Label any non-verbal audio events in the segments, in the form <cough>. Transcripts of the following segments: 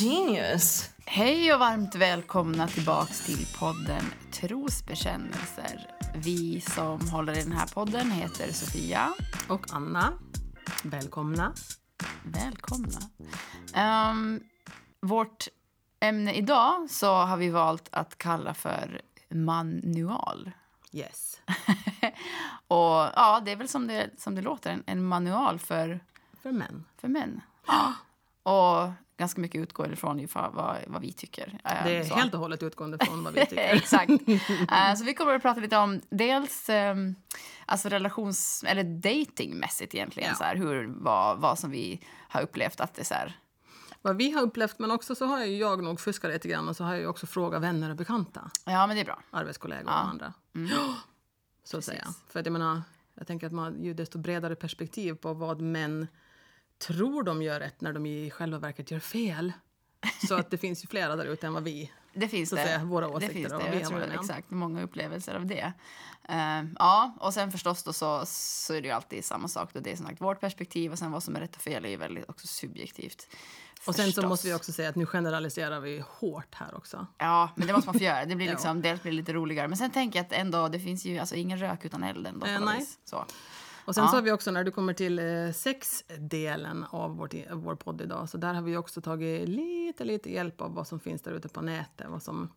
genius. Hej och varmt välkomna tillbaks till podden Trosbekännelser. Vi som håller i den här podden heter Sofia. Och Anna. Välkomna. Välkomna. Um, vårt ämne idag så har vi valt att kalla för manual. Yes. <laughs> och ja, det är väl som det, som det låter, en, en manual för, För män. för män. <gasps> Ja. Och ganska mycket ju för vad, vad vi tycker. Det är så. helt och hållet utgående från vad vi <laughs> tycker. Exakt. Eh, så vi kommer att prata lite om dels um, alltså relations eller datingmässigt egentligen Ja. så här, hur vad, vad som vi har upplevt att det är. Vad vi har upplevt, men också så har ju jag nog fuskat lite grann och så har jag också frågat vänner och bekanta, Ja, men det är bra. arbetskollegor Ja. Mm. och andra. <gasps> Så att säga. För att jag menar, jag tänker att man ju desto bredare perspektiv på vad män tror de gör rätt när de i själva verket gör fel. Så att det finns ju flera där ute än vad vi <laughs> Det finns Så det. säga, våra det åsikter finns och det. vad vi Jag tror om. exakt många upplevelser av det. Eh, ja, och sen förstås då så, så är det ju alltid samma sak. Då. Det är som sagt vårt perspektiv och sen vad som är rätt och fel är ju väldigt också subjektivt. Och sen så måste vi också säga att nu generaliserar vi hårt här också. Ja, men det måste man få göra. Det blir <laughs> Ja. liksom, dels blir det lite roligare. Men sen tänker jag att ändå, det finns ju alltså ingen rök utan eld ändå. Eh, nej. Så. Och sen Ja. så har vi också när du kommer till eh, sexdelen av vårt, i- vår podd idag, så där har vi också tagit lite, lite hjälp av vad som finns där ute på nätet, vad som,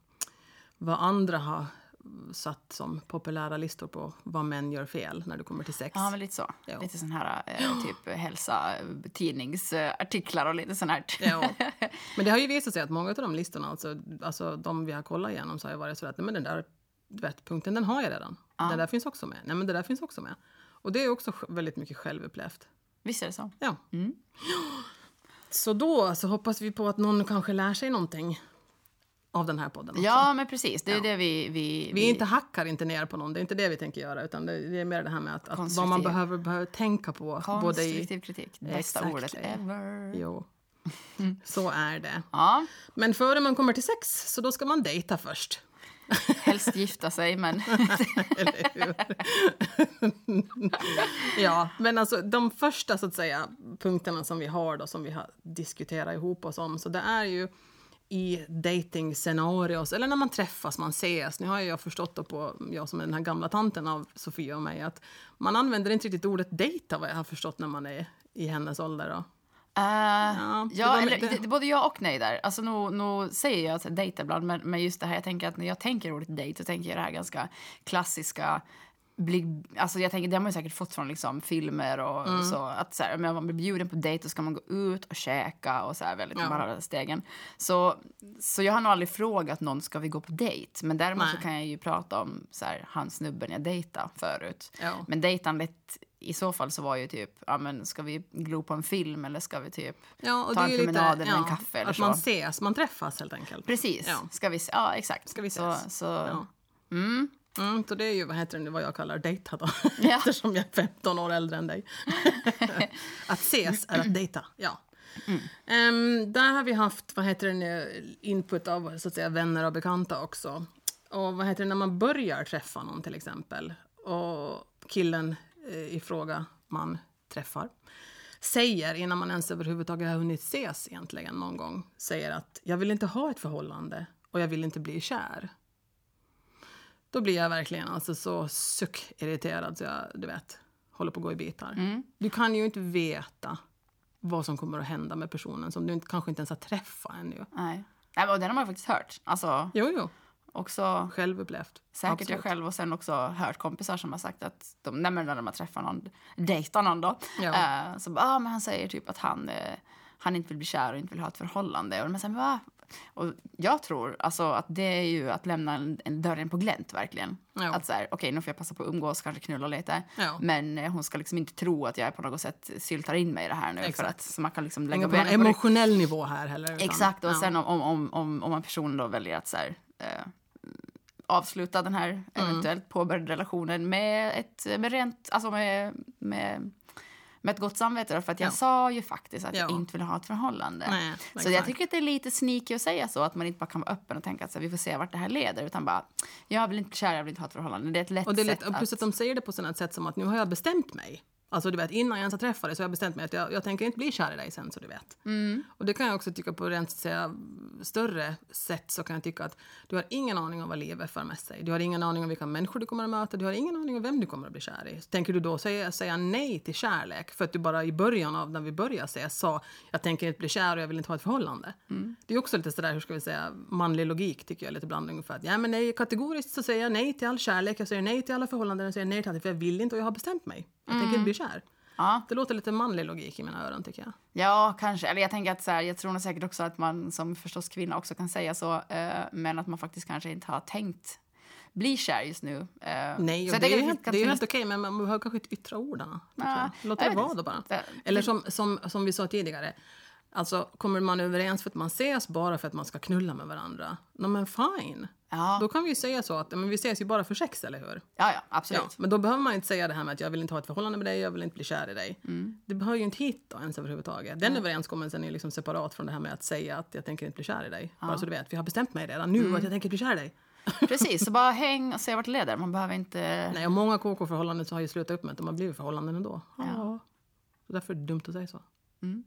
vad andra har satt som populära listor på vad män gör fel när du kommer till sex. Ja, men lite så. Ja. Lite sån här eh, typ hälsa, tidningsartiklar och lite sånt här. Ja. <laughs> Men det har ju visat sig att många av de listorna, alltså, alltså de vi har kollat igenom, så har ju varit så att nej, men den där vet, punkten, den har jag redan. Den där finns också med. Nej, men det där finns också med. Och det är också väldigt mycket självupplevt. Visst är det så? Ja. Mm. Så då så hoppas vi på att någon kanske lär sig någonting av den här podden också. Ja, men precis. Det är Ja. det vi... Vi, Vi inte hackar inte ner på någon, det är inte det vi tänker göra, utan det, är mer det här med att, att vad man behöver, behöver tänka på. I, Konstruktiv kritik. Bästa Exactly. ordet ever. jo, så är det. Ja, Men före man kommer till sex, så då ska man dejta först helst gifta sig, men... <laughs> Eller hur? ja, men alltså de första så att säga punkterna som vi har då, som vi har diskuterat ihop oss om, så det är ju i dating-scenarios, eller när man träffas, man ses. Nu har jag förstått då på, jag som är den här gamla tanten av Sofia och mig, att man använder inte riktigt ordet dejta vad jag har förstått när man är i hennes ålder. Då. Uh, Ja, ja, eller, det- både ja och nej där. Alltså, nu, nu säger jag att dejta ibland, men, men just det här, jag tänker att när jag tänker ordet dejt så tänker jag det här ganska klassiska bli, alltså jag tänker, det har man ju säkert fått från liksom filmer och Mm. så. Att så här, om man blir bjuden på dejt då ska man gå ut och käka och så här väldigt Ja. alla stegen. Så, så jag har nog aldrig frågat någon ska vi gå på dejt. Men däremot så Nej. kan jag ju prata om så här, han snubben jag dejtade förut. Ja. Men dejtandet i så fall så var ju typ, ja men ska vi glo på en film eller ska vi typ Ja, och ta en promenad lite, eller en ja, kaffe eller Att så. man ses, man träffas helt enkelt. Precis, Ja. ska vi ja exakt. Ska vi Så, ses? så, Ja. Mm. Mm, så det är ju vad, heter det nu, vad jag kallar dejta då. <laughs> Ja. Eftersom jag är 15 år äldre än dig. <laughs> att ses är att dejta, ja. Mm. Ehm, där har vi haft vad heter det nu, input av så att säga, vänner och bekanta också. Och vad heter det när man börjar träffa någon till exempel och killen i fråga man träffar säger innan man ens överhuvudtaget har hunnit ses egentligen någon gång säger att jag vill inte ha ett förhållande och jag vill inte bli kär. Då blir jag verkligen alltså så suck-irriterad så jag, du vet, håller på att gå i bitar. Du kan ju inte veta vad som kommer att hända med personen som du inte, kanske inte ens har träffat ännu. Nej. Och den har man faktiskt hört. Alltså, Jo, jo. Också Självupplevt. säkert Absolut. jag själv och sen också hört kompisar som har sagt att de, nej, men när de har träffat någon, dejtar någon då, Ja. eh, så bara, ah, men han säger typ att han, eh, han inte vill bli kär och inte vill ha ett förhållande. Och de säger, va? Och jag tror alltså att det är ju att lämna en, en dörren på glänt verkligen. Ja. Att så här, okej nu får jag passa på att umgås, kanske knulla lite. Ja. Men eh, hon ska liksom inte tro att jag på något sätt syltar in mig i det här nu. För Exakt. att, så man kan liksom lägga Ingen på emotionell nivå här heller. Utan, Exakt, och sen om, om, om, om, om en person då väljer att så här, eh, avsluta den här Mm. eventuellt påbörjade relationen med ett, med rent, alltså med, med, med ett gott samvete. Då, för att jag Ja. sa ju faktiskt att jag Ja. inte vill ha ett förhållande. Nej, så exakt. jag tycker att det är lite sneaky att säga så, att man inte bara kan vara öppen och tänka att så vi får se vart det här leder. Utan bara, jag vill inte bli kär, jag vill inte ha ett förhållande. Det är ett lätt Och det är sätt lite, och plus att de säger det på sådant sätt som att nu har jag bestämt mig. Alltså du vet, innan jag ens har träffat dig så har jag bestämt mig att jag, jag tänker inte bli kär i dig sen så du vet. Och det kan jag också tycka på rent säga, större sätt så kan jag tycka att du har ingen aning om vad livet för med sig. Du har ingen aning om vilka människor du kommer att möta, du har ingen aning om vem du kommer att bli kär i. Tänker du då säga, säga nej till kärlek för att du bara i början av när vi började ses sa jag tänker inte bli kär och jag vill inte ha ett förhållande. Det är också lite sådär, hur ska vi säga, manlig logik tycker jag lite ibland ungefär. Att, ja men nej, kategoriskt så säger jag nej till all kärlek, jag säger nej till alla förhållanden, jag säger nej till allt för jag vill inte och jag har bestämt mig. Jag tänker inte bli kär. Ja. Det låter lite manlig logik i mina öron tycker jag. Ja, kanske. Eller jag tänker att så här, jag tror nog säkert också att man som förstås kvinna också kan säga så, eh, men att man faktiskt kanske inte har tänkt bli kär just nu. Eh, Nej, så det, är att helt, det är helt okej, men man behöver kanske inte yttra orden. Ja. Låt det vara då bara. Det- Eller som, som, som vi sa tidigare, alltså kommer man överens för att man ses bara för att man ska knulla med varandra? No, men fine. Ja. Då kan vi ju säga så att men vi ses ju bara för sex, eller hur? ja, ja, absolut. Ja, men då behöver man inte säga det här med att jag vill inte ha ett förhållande med dig, jag vill inte bli kär i dig. Mm. Det behöver ju inte hit då ens överhuvudtaget. Den överenskommelsen är liksom separat från det här med att säga att jag tänker inte bli kär i dig. Bara så du vet, vi har bestämt mig redan nu Mm. att jag tänker bli kär i dig. <laughs> Precis, så bara häng och se vart det leder. Man behöver inte... Nej, och många KK-förhållanden så har ju slutat upp med att de har blivit förhållanden ändå. Ja. Så därför är det dumt att säga så. Mm.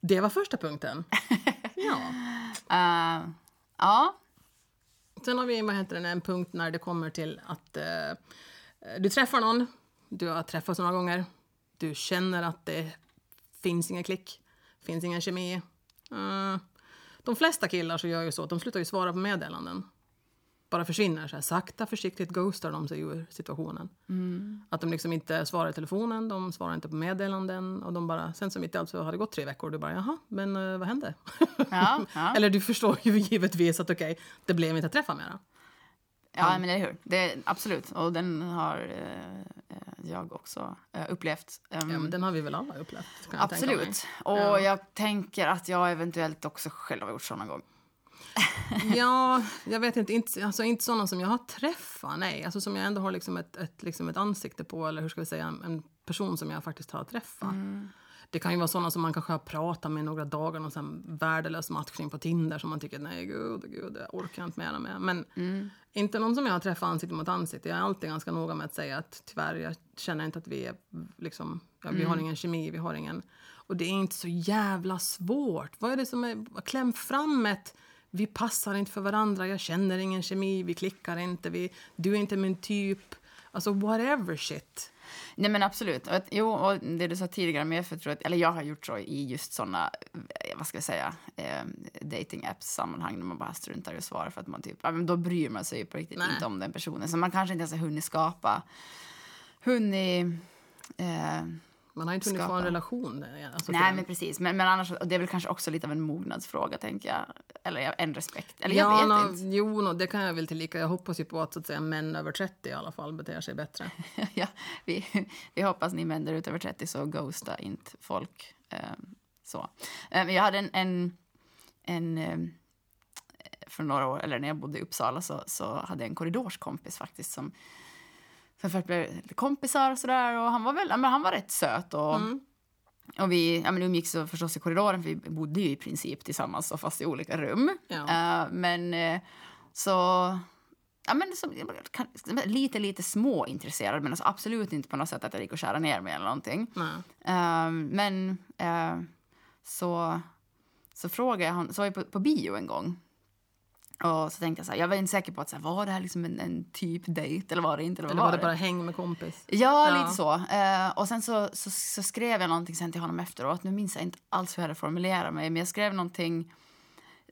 Det var första punkten. <laughs> ja. Eh, ja, Sen har vi vad heter det, en punkt när det kommer till att eh, du träffar någon, du har träffats några gånger, du känner att det finns ingen klick, finns ingen kemi. Eh, de flesta killar så gör ju så att de slutar ju svara på meddelanden. Bara försvinner, så här, sakta försiktigt ghostar de sig ur situationen. Att de liksom inte svarar i telefonen, de svarar inte på meddelanden och de bara, sen så mitt i allt så har det gått tre veckor och du bara jaha, men eh, vad hände? ja, <laughs> ja. Eller du förstår ju givetvis att okej, det blev inte att träffa mera. ja men eller hur. Det, absolut, och den har eh, eh, jag också eh, upplevt. Ehm, Ja, men den har vi väl alla upplevt. Kan jag absolut. Och Ja. jag tänker att jag eventuellt också själv har gjort så någon gång. <laughs> Ja, jag vet inte, inte, alltså inte sådana som jag har träffat, nej. Alltså som jag ändå har liksom ett, ett, liksom ett ansikte på, eller hur ska vi säga, en, en person som jag faktiskt har träffat. Det kan ju vara sådana som man kanske har pratat med några dagar, någon sån värdelös matchning på Tinder som man tycker, nej gud, gud, det orkar jag inte mera med. Men inte någon som jag har träffat ansikte mot ansikte. Jag är alltid ganska noga med att säga att tyvärr, jag känner inte att vi är liksom, ja, vi har ingen kemi, vi har ingen... Och det är inte så jävla svårt. Vad är det som är, kläm fram ett vi passar inte för varandra, jag känner ingen kemi, vi klickar inte, vi, du är inte min typ. Alltså whatever shit. Nej men absolut. Och, jo, och det du sa tidigare med för tror att, eller jag har gjort så i just såna, eh, vad ska jag säga, eh, dating apps sammanhang när man bara struntar i att svara för att man typ, ja, men då bryr man sig ju på riktigt Nej. inte om den personen. Så man kanske inte ens har hunnit skapa, hunnit, eh, Man har inte hunnit få en relation. eh, Alltså, nej men precis. Men, men annars, och det är väl kanske också lite av en mognadsfråga tänker jag. Eller en respekt. Eller jag ja, vet nå, inte. Jo, nå, det kan jag väl tillika. Jag hoppas ju på att, så att säga, män över 30 i alla fall beter sig bättre. <laughs> ja, vi, vi hoppas ni män där ute över 30 så ghosta inte folk. Eh, så. Men jag hade en, en, en eh, för några år, eller när jag bodde i Uppsala så, så hade jag en korridorskompis faktiskt som som först blev lite kompisar och sådär och han var väl, men han var rätt söt och Mm. Och vi ja, men umgicks förstås i korridoren, för vi bodde ju i princip tillsammans och fast i olika rum. Ja. Eh, men eh, så... Ja, men så, kan, lite, lite småintresserad, men alltså absolut inte på något sätt att jag gick och kära ner mig eller någonting. Eh, men eh, så, så frågade jag honom, så var jag på, på bio en gång. Och så tänkte jag så här, jag var inte säker på att så här, var det här liksom en, en typ dejt eller var det inte? Eller, Eller var det det bara häng med kompis? Ja, Ja. lite så. Eh, och sen så, så, så skrev jag någonting sen till honom efteråt. Nu minns jag inte alls hur jag hade formulerat mig, men jag skrev någonting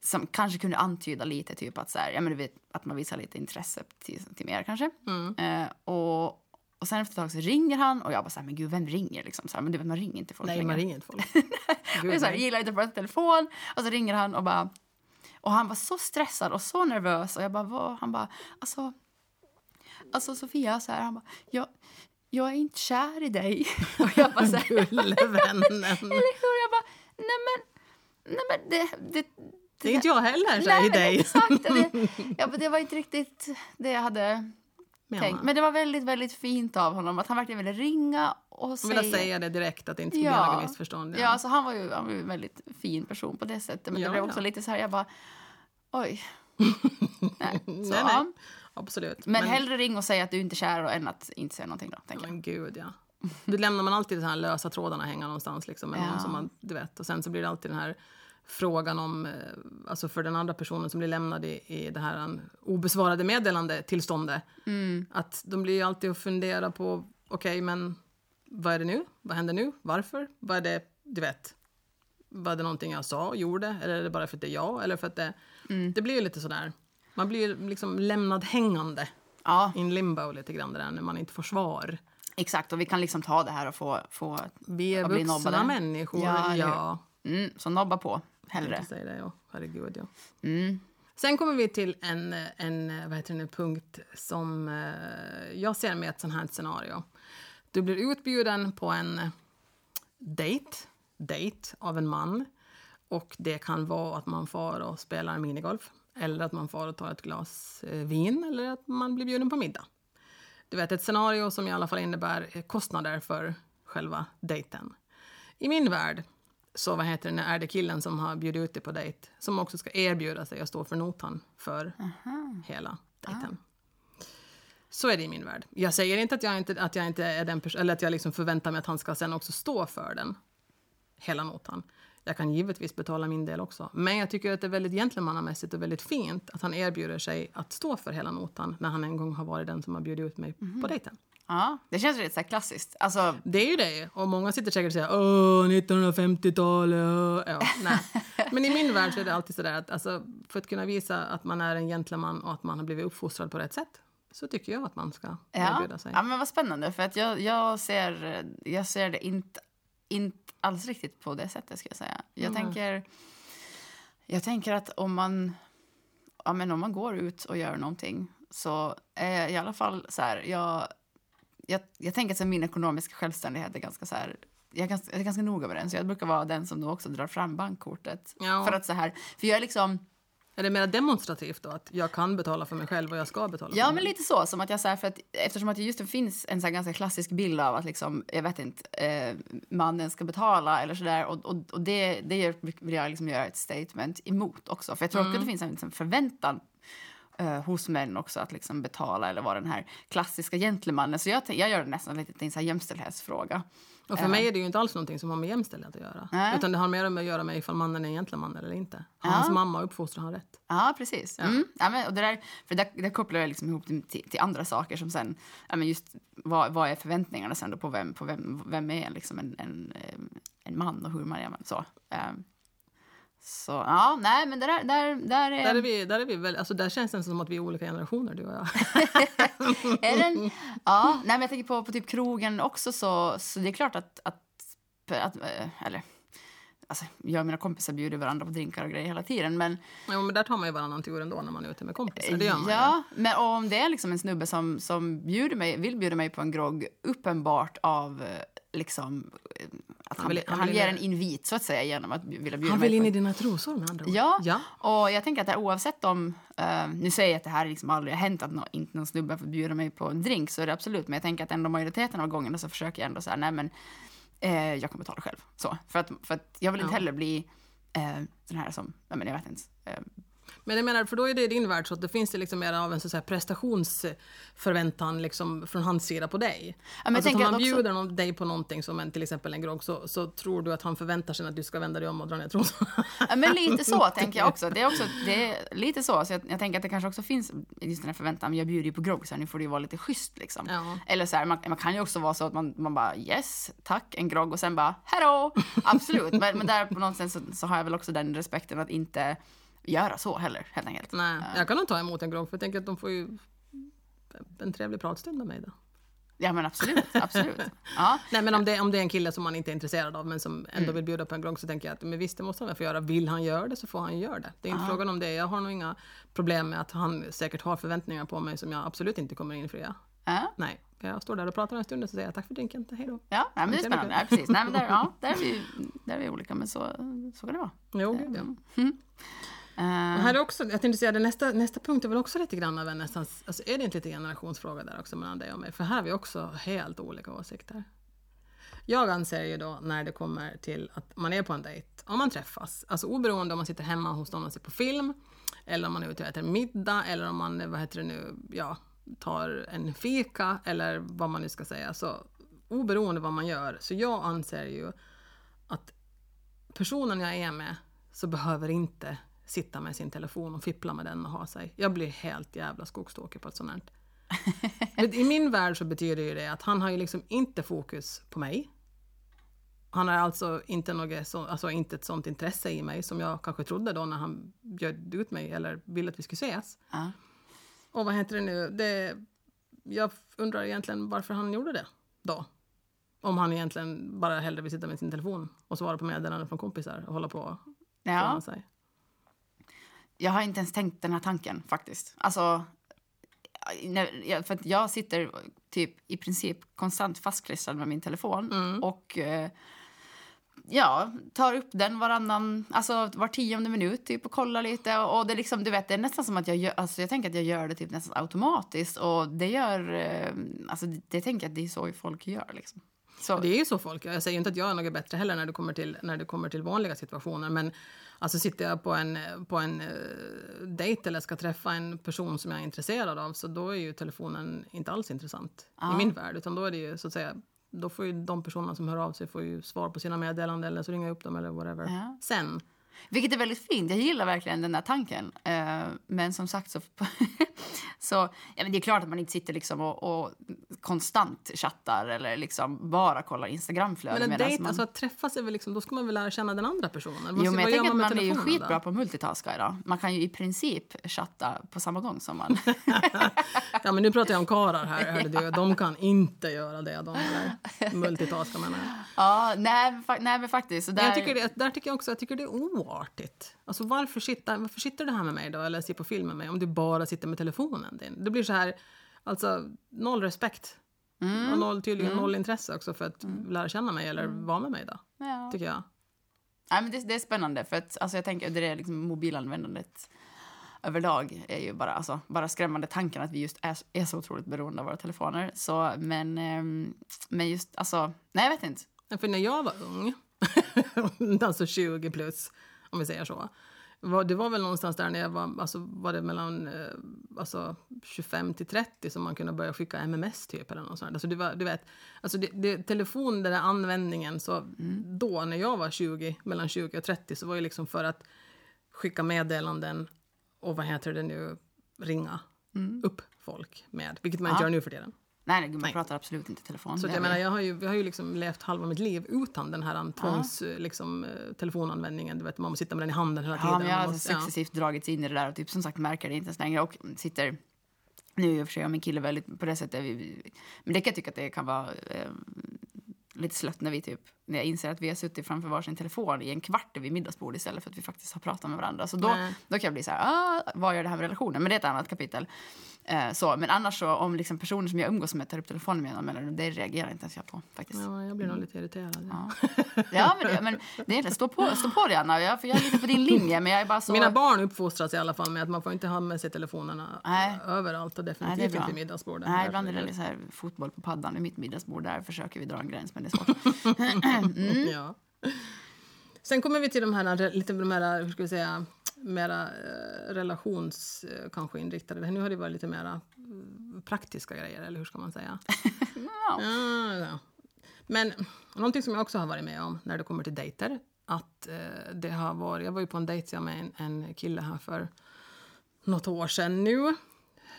som kanske kunde antyda lite typ att, så här, ja, men du vet, att man visar lite intresse till, till mer kanske. Eh, och, och sen efter ett tag så ringer han och jag bara så här, men gud vem ringer liksom? Så här, men du vet man ringer inte folk Nej, längre. man ringer inte folk. Och <laughs> Gud, jag så här, gillar inte att prata telefon. Och så ringer han och bara... Och han var så stressad och så nervös. Och jag bara, vad? Han bara, alltså... Alltså Sofia, så här, han bara, jag, jag är inte kär i dig. <laughs> Och jag bara så här, <laughs> eller hur? Jag bara, nej men, nej men det... det Det är inte jag heller, Nej, i dig. exakt. Det, <laughs> ja, men det var inte riktigt det jag hade Tänkt. Men det var väldigt, väldigt fint av honom att han verkligen ville ringa och säga... vill säga det direkt, att det inte skulle bli något missförstånd. Ja, alltså han var ju han var ju en väldigt fin person på det sättet. Men Ja, det blev också ja. lite så här, jag bara, oj. <laughs> nej, så, nej, nej. Absolut. Men, hellre ring och säga att du inte är kär än att inte säga någonting då, tänker. Men gud, ja. Då lämnar man alltid de här lösa trådarna hänga någonstans. Liksom, med Ja. någon som man, du vet. Och sen så blir det alltid den här frågan om, eh, alltså för den andra personen som blir lämnad i, i det här um, obesvarade meddelandetillståndet. Mm. Att de blir ju alltid att fundera på, okej men vad är det nu? Vad händer nu? Varför? Vad är det, du vet? Var det någonting jag sa, gjorde? Eller är det bara för att det är jag? Eller för att det, Mm. det blir ju lite sådär. Man blir ju liksom lämnad hängande Ja, in limbo lite grann där när man inte får svar. exakt. Och vi kan liksom ta det här och få... få Vi är vuxna människor, Ja, ja. mm, så nobba på, hellre. tänkte säga det, ja. Herregud, ja. Mm. Sen kommer vi till en, en vad heter det, punkt som eh, jag ser med ett sånt här scenario. Du blir utbjuden på en date, date av en man. Och det kan vara att man får och spelar minigolf. Eller att man får och tar ett glas eh, vin. Eller att man blir bjuden på middag. Du vet, ett scenario som i alla fall innebär eh, kostnader för själva dejten. I min värld så vad heter det, är det killen som har bjudit ut dig på dejt som också ska erbjuda sig att stå för notan för hela dejten. Så är det i min värld. Jag säger inte att jag inte, att jag inte är den eller att jag liksom förväntar mig att han ska sen också stå för den. Hela notan. Jag kan givetvis betala min del också. Men jag tycker att det är väldigt gentlemannamässigt och väldigt fint att han erbjuder sig att stå för hela notan när han en gång har varit den som har bjudit ut mig på dejten. Ja, det känns lite så här klassiskt. Alltså, Det är ju det. Och många sitter säkert och säger åh, 1950-talet. åh." Ja, nej. Men i min värld så är det alltid sådär att alltså, för att kunna visa att man är en gentleman och att man har blivit uppfostrad på rätt sätt så tycker jag att man ska ja. erbjuda sig. ja, men vad spännande. För att jag, jag, ser, jag ser det inte, inte alls riktigt på det sättet, ska jag säga. Jag, Nej. tänker, jag tänker att om man, ja, men om man går ut och gör någonting så är jag i alla fall så här... Jag, jag, jag tänker att så min ekonomiska självständighet är ganska så här... Jag är, ganska, jag är ganska noga med den, så jag brukar vara den som då också drar fram bankkortet. Ja. För att så här, för jag är liksom... Är det mer demonstrativt då? Att jag kan betala för mig själv och jag ska betala Ja, men lite så. Som att jag, så här, för att, eftersom att det just det finns en så ganska klassisk bild av att liksom, jag vet inte, eh, mannen ska betala eller sådär. Och, och, och det, det vill jag liksom göra ett statement emot också. För jag tror också att det finns en liksom, förväntan eh, hos män också att liksom betala eller vara den här klassiska gentlemannen. Så jag, jag gör det nästan lite till en så här jämställdhetsfråga. Och för mig är det ju inte alls någonting som har med jämställdhet att göra. Nej. Utan det har mer med att göra med ifall mannen är en gentleman eller inte. Har Ja. hans mamma uppfostrat han rätt? Ja, precis. Mm. Ja, men, och det där, för det, det kopplar jag liksom ihop till, till, till andra saker som sen, ja, men just vad, vad är förväntningarna sen på vem, på vem, vem är liksom en, en, eh, en man och hur man är så. Så ja, nej men där, där, där är, Där, är vi, där, är vi väl, alltså där känns det som att vi är olika generationer du och jag. <laughs> är den, ja, nej men jag tänker på, på typ krogen också så, så det är klart att, att, att eh, eller Alltså, jag och mina kompisar bjuder varandra på drinkar och grejer hela tiden. Men, Ja, men där tar man ju varandra tur ändå när man är ute med kompisar. Det gör man ja, men om det är liksom en snubbe som, som bjuder mig, vill bjuda mig på en grogg uppenbart av eh, liksom, eh, att han, vill- han, han vill- ger en invit så att säga genom att vilja ju. bjuda Han mig vill på in i dina trosor med andra ord. Ja, ja. och jag tänker att här, oavsett om... eh, nu säger jag att det här liksom aldrig har hänt att nå, inte någon snubbe får bjuda mig på en drink, så är det absolut. Men jag tänker att ändå majoriteten av gångerna så försöker jag ändå säga nej men eh, jag kan betala själv. Så, för, att, för att jag vill inte Ja. heller bli eh, den här som, nej men jag vet inte. Eh, Men jag menar, för då är det i din värld så att det finns det liksom mer av en så prestationsförväntan liksom från hans sida på dig. men jag alltså, om också- bjuder någon, dig på någonting som en, till exempel en grogg så, så tror du att han förväntar sig att du ska vända dig om och dra ner trosorna. Ja, men lite så <laughs> tänker jag också. Det är, också, det är lite så. så jag, jag tänker att det kanske också finns just den här förväntan, jag bjuder ju på grogg så här, nu får det ju vara lite schysst liksom. Ja. Eller så här, man, man kan ju också vara så att man, man bara yes, tack, en grogg och sen bara hallå, absolut. men, men där på något sätt så, så har jag väl också den respekten att inte göra så heller, helt enkelt. Nej, jag kan nog ta emot en grogg för jag tänker att de får ju en trevlig pratstund med mig då. Ja men absolut, absolut. <laughs> Ja. Nej men om det, om det är en kille som man inte är intresserad av men som ändå Mm. vill bjuda på en grogg så tänker jag att men visst det måste han väl få göra. Vill han göra det så får han göra det. Det är inte frågan om det. Jag har nog inga problem med att han säkert har förväntningar på mig som jag absolut inte kommer infria. Ja, Nej, jag står där och pratar en stund och så säger jag tack för drinken, hej då. ja nej, men det är spännande. Ja, precis. Nej, men där, ja, <laughs> där, är vi, där är vi olika, men så, så kan det vara. Jo, gud, ja. Eh, och här är också, jag tänkte säga, att nästa, nästa punkt är väl också lite grann av en nästan, alltså är det inte lite generationsfråga där också mellan dig och mig? För här har vi också helt olika åsikter. Jag anser ju då när det kommer till att man är på en dejt, om man träffas, alltså oberoende om man sitter hemma hos någon och ser på film, eller om man är ute och äter middag, eller om man, vad heter det nu, ja, tar en fika, eller vad man nu ska säga, så oberoende vad man gör, så jag anser ju att personen jag är med så behöver inte sitta med sin telefon och fippla med den och ha sig. Jag blir helt jävla skogstokig på ett sånt här. <laughs> Men I min värld så betyder ju det att han har ju liksom inte fokus på mig. Han har alltså inte, något så, alltså inte ett sånt intresse i mig som jag kanske trodde då när han bjöd ut mig eller ville att vi skulle ses. Ja. Och vad heter det nu? Det, jag undrar egentligen varför han gjorde det då. Om han egentligen bara hellre vill sitta med sin telefon och svara på meddelanden från kompisar och hålla på och Ja. sig. Jag har inte ens tänkt den här tanken faktiskt. Alltså, när, jag- för jag sitter typ i princip konstant fastklistrad med min telefon och eh, ja, tar upp den varannan, alltså var tionde minut typ och kollar lite och, det är liksom, du vet, det är nästan som att jag gör, alltså jag tänker att jag gör det typ nästan automatiskt och det gör, eh, alltså det, det tänker jag att det är så folk gör liksom. Så, Det är ju så folk gör. Jag säger inte att jag är något bättre heller när det kommer till, när det kommer till vanliga situationer. Men alltså sitter jag på en, på en uh, dejt eller ska träffa en person som jag är intresserad av så då är ju telefonen inte alls intressant i min värld. Utan då är det ju så att säga då får ju de personerna som hör av sig får ju svar på sina meddelanden eller så ringer jag upp dem eller whatever. Ja. Sen. Vilket är väldigt fint. Jag gillar verkligen den där tanken. Eh, men som sagt så... <laughs> så ja, men det är klart att man inte sitter liksom och, och konstant chattar eller liksom bara kollar Instagramflöden. Men en dejt, man... alltså att träffas är väl liksom, då ska man väl lära känna den andra personen. Vad- Jo, men jag tänker att man är ju skitbra då? på att multitaska idag. Man kan ju i princip chatta på samma gång som man... <laughs> Ja, men nu pratar jag om karlar här. hörde <laughs> du. De kan inte göra det. De eller multitaska menar jag. ja, nej, nej, men faktiskt. Där... Jag tycker det, där tycker jag också jag tycker det är oartigt. Alltså varför, sitta, varför sitter du här med mig då eller ser på film med mig om du bara sitter med telefonen din? Det blir så här, alltså noll respekt. Mm. Och noll, tydligen noll intresse också för att lära känna mig eller vara med mig då. Ja. Tycker jag. Nej, men det, det är spännande, för att alltså, jag tänker det är liksom mobilanvändandet överlag är ju bara, alltså, bara skrämmande tanken att vi just är, är så otroligt beroende av våra telefoner. Så, men, ehm, men just, alltså, nej jag vet inte. För när jag var ung, <laughs> alltså 20 plus, om vi säger så. Det var väl någonstans där när jag var, alltså var det mellan eh, alltså 25 till 30 som man kunde börja skicka MMS typ eller något sånt. Alltså det var, du vet, alltså det, det, telefon, den där användningen, så då när jag var 20, mellan 20 och 30 så var det liksom för att skicka meddelanden och vad heter det nu, ringa upp folk med, vilket man Ja. gör nu för tiden. Nej, nej, gud, man Nej. pratar absolut inte i telefon. Så jag menar, jag har ju, jag har ju liksom levt halva mitt liv utan den här tvångs, liksom, eh, telefonanvändningen. Du vet, man måste sitta med den i handen hela tiden. Ja, men jag har måste, ja. successivt dragits in i det där och typ som sagt märker det inte ens längre och sitter nu i och för sig jag min kille väldigt på det sättet. Vi, vi, men det kan jag tycka att det kan vara eh, lite slött när vi typ när jag inser att vi har suttit framför varsin telefon i en kvart vid middagsbord istället för att vi faktiskt har pratat med varandra. Så då, Nej. då kan jag bli så här, ah, vad gör det här med relationen? Men det är ett annat kapitel. Eh, så, men annars så om liksom personer som jag umgås med tar upp telefonen med mig, det reagerar inte ens jag på faktiskt. Ja, jag blir nog lite irriterad. Ja, ja men, det, men det är. Stå på, stå på dig, Anna. Jag, för jag är lite på din linje, men jag är bara så... Mina barn uppfostras i alla fall med att man får inte ha med sig telefonerna Nej. överallt och Nej, definitivt det är bra. inte vid middagsbordet. Nej, ibland är det så här fotboll på paddan vid mitt middagsbord. Där försöker vi dra en gräns, men det är svårt. <laughs> Mm. Ja. Sen kommer vi till de här, lite de här, hur ska vi säga, mera eh, relations eh, kanske inriktade. Nu har det varit lite mera eh, praktiska grejer, eller hur ska man säga? <laughs> Ja. Ja, ja. Men någonting som jag också har varit med om när det kommer till dejter, att eh, det har varit, jag var ju på en dejt med en, en kille här för något år sedan nu.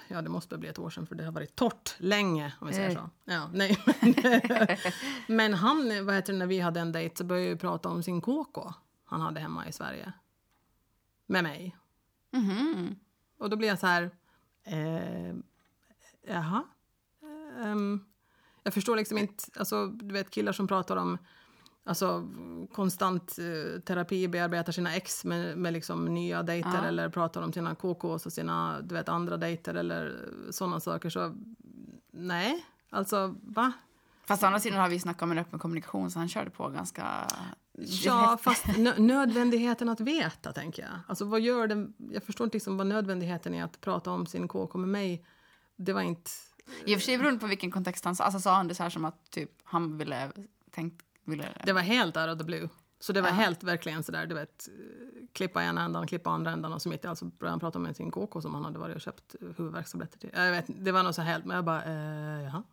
Ja, det måste bli ett år sedan för det har varit torrt länge om vi säger Eh. så. Ja, nej. <laughs> Men han, vad heter det, när vi hade en dejt så började vi prata om sin KK han hade hemma i Sverige. Med mig. Mhm. Och då blir jag så här, eh, jaha? Ehm, jag förstår liksom inte, alltså du vet killar som pratar om alltså, konstant eh, terapi, bearbetar sina ex med, med liksom nya dejter Ja. eller pratar om sina KKs och sina du vet, andra dejter eller sådana saker. Så nej, alltså va? Fast å andra sidan har vi snackat om en öppen kommunikation, så han körde på ganska... Ja, <laughs> fast nö- nödvändigheten att veta, tänker jag. Alltså, vad gör det? Jag förstår inte liksom vad nödvändigheten är att prata om sin KK med mig. Det var inte... I och för sig beroende på vilken kontext han sa. Alltså sa han det så här som att typ han ville... Tänkt, ville Det var helt out of the blue. Så det var Ja. helt verkligen sådär, du vet, klippa ena ändan, klippa andra ändan och så mitt i allt så började han prata om sin KK som han hade varit och köpt huvudvärkstabletter till. Jag vet, det var nog så helt, men jag bara, eh, jaha.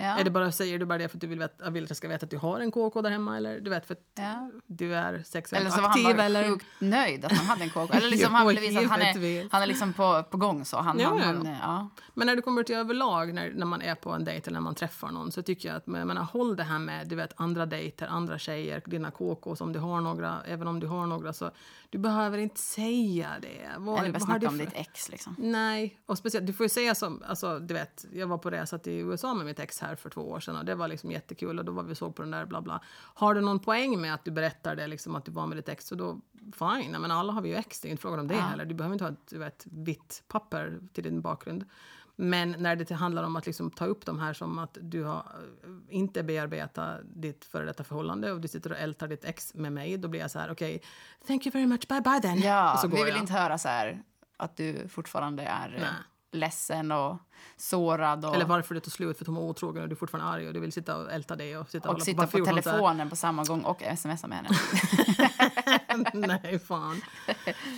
Ja. Är det bara, säger du bara det för att du vill, veta, vill att jag ska veta att du har en KK där hemma? Eller du vet, för att Ja. du är sexuellt Eller så var aktiv? han bara eller? sjukt nöjd att han hade en KK. <laughs> Eller liksom han ville visa att han är, han är liksom på, på gång så. Han, Ja, han, han, ja. Men när det kommer till överlag, när, när man är på en dejt eller när man träffar någon, så tycker jag att menar, håll det här med du vet, andra dejter, andra tjejer, dina KKs om du har några, även om du har några, så du behöver inte säga det. Vad, Eller bara snacka om ditt ex liksom. Nej, och speciellt, du får ju säga som, alltså du vet, jag var på resa till USA med mitt ex här för två år sedan och det var liksom jättekul och då var vi och såg på den där bla bla. Har du någon poäng med att du berättar det liksom att du var med ditt ex så då fine, men alla har vi ju ex, det är inte frågan om det Ja. heller. Du behöver inte ha ett vet, vitt papper till din bakgrund. Men när det handlar om att liksom ta upp de här som att du har eh, inte bearbetat ditt före detta förhållande och du sitter och ältar ditt ex med mig, då blir jag så här, okej, thank you very much, bye bye then. och Ja, så vi går vill jag. inte höra så här att du fortfarande är Nej. Ledsen och sårad och, Eller varför det tog slut för att hon var otrogen och du är fortfarande arg och du vill sitta och älta det och sitta och, och sitta på här? telefonen på samma gång och smsa med henne. <laughs> Nej, fan.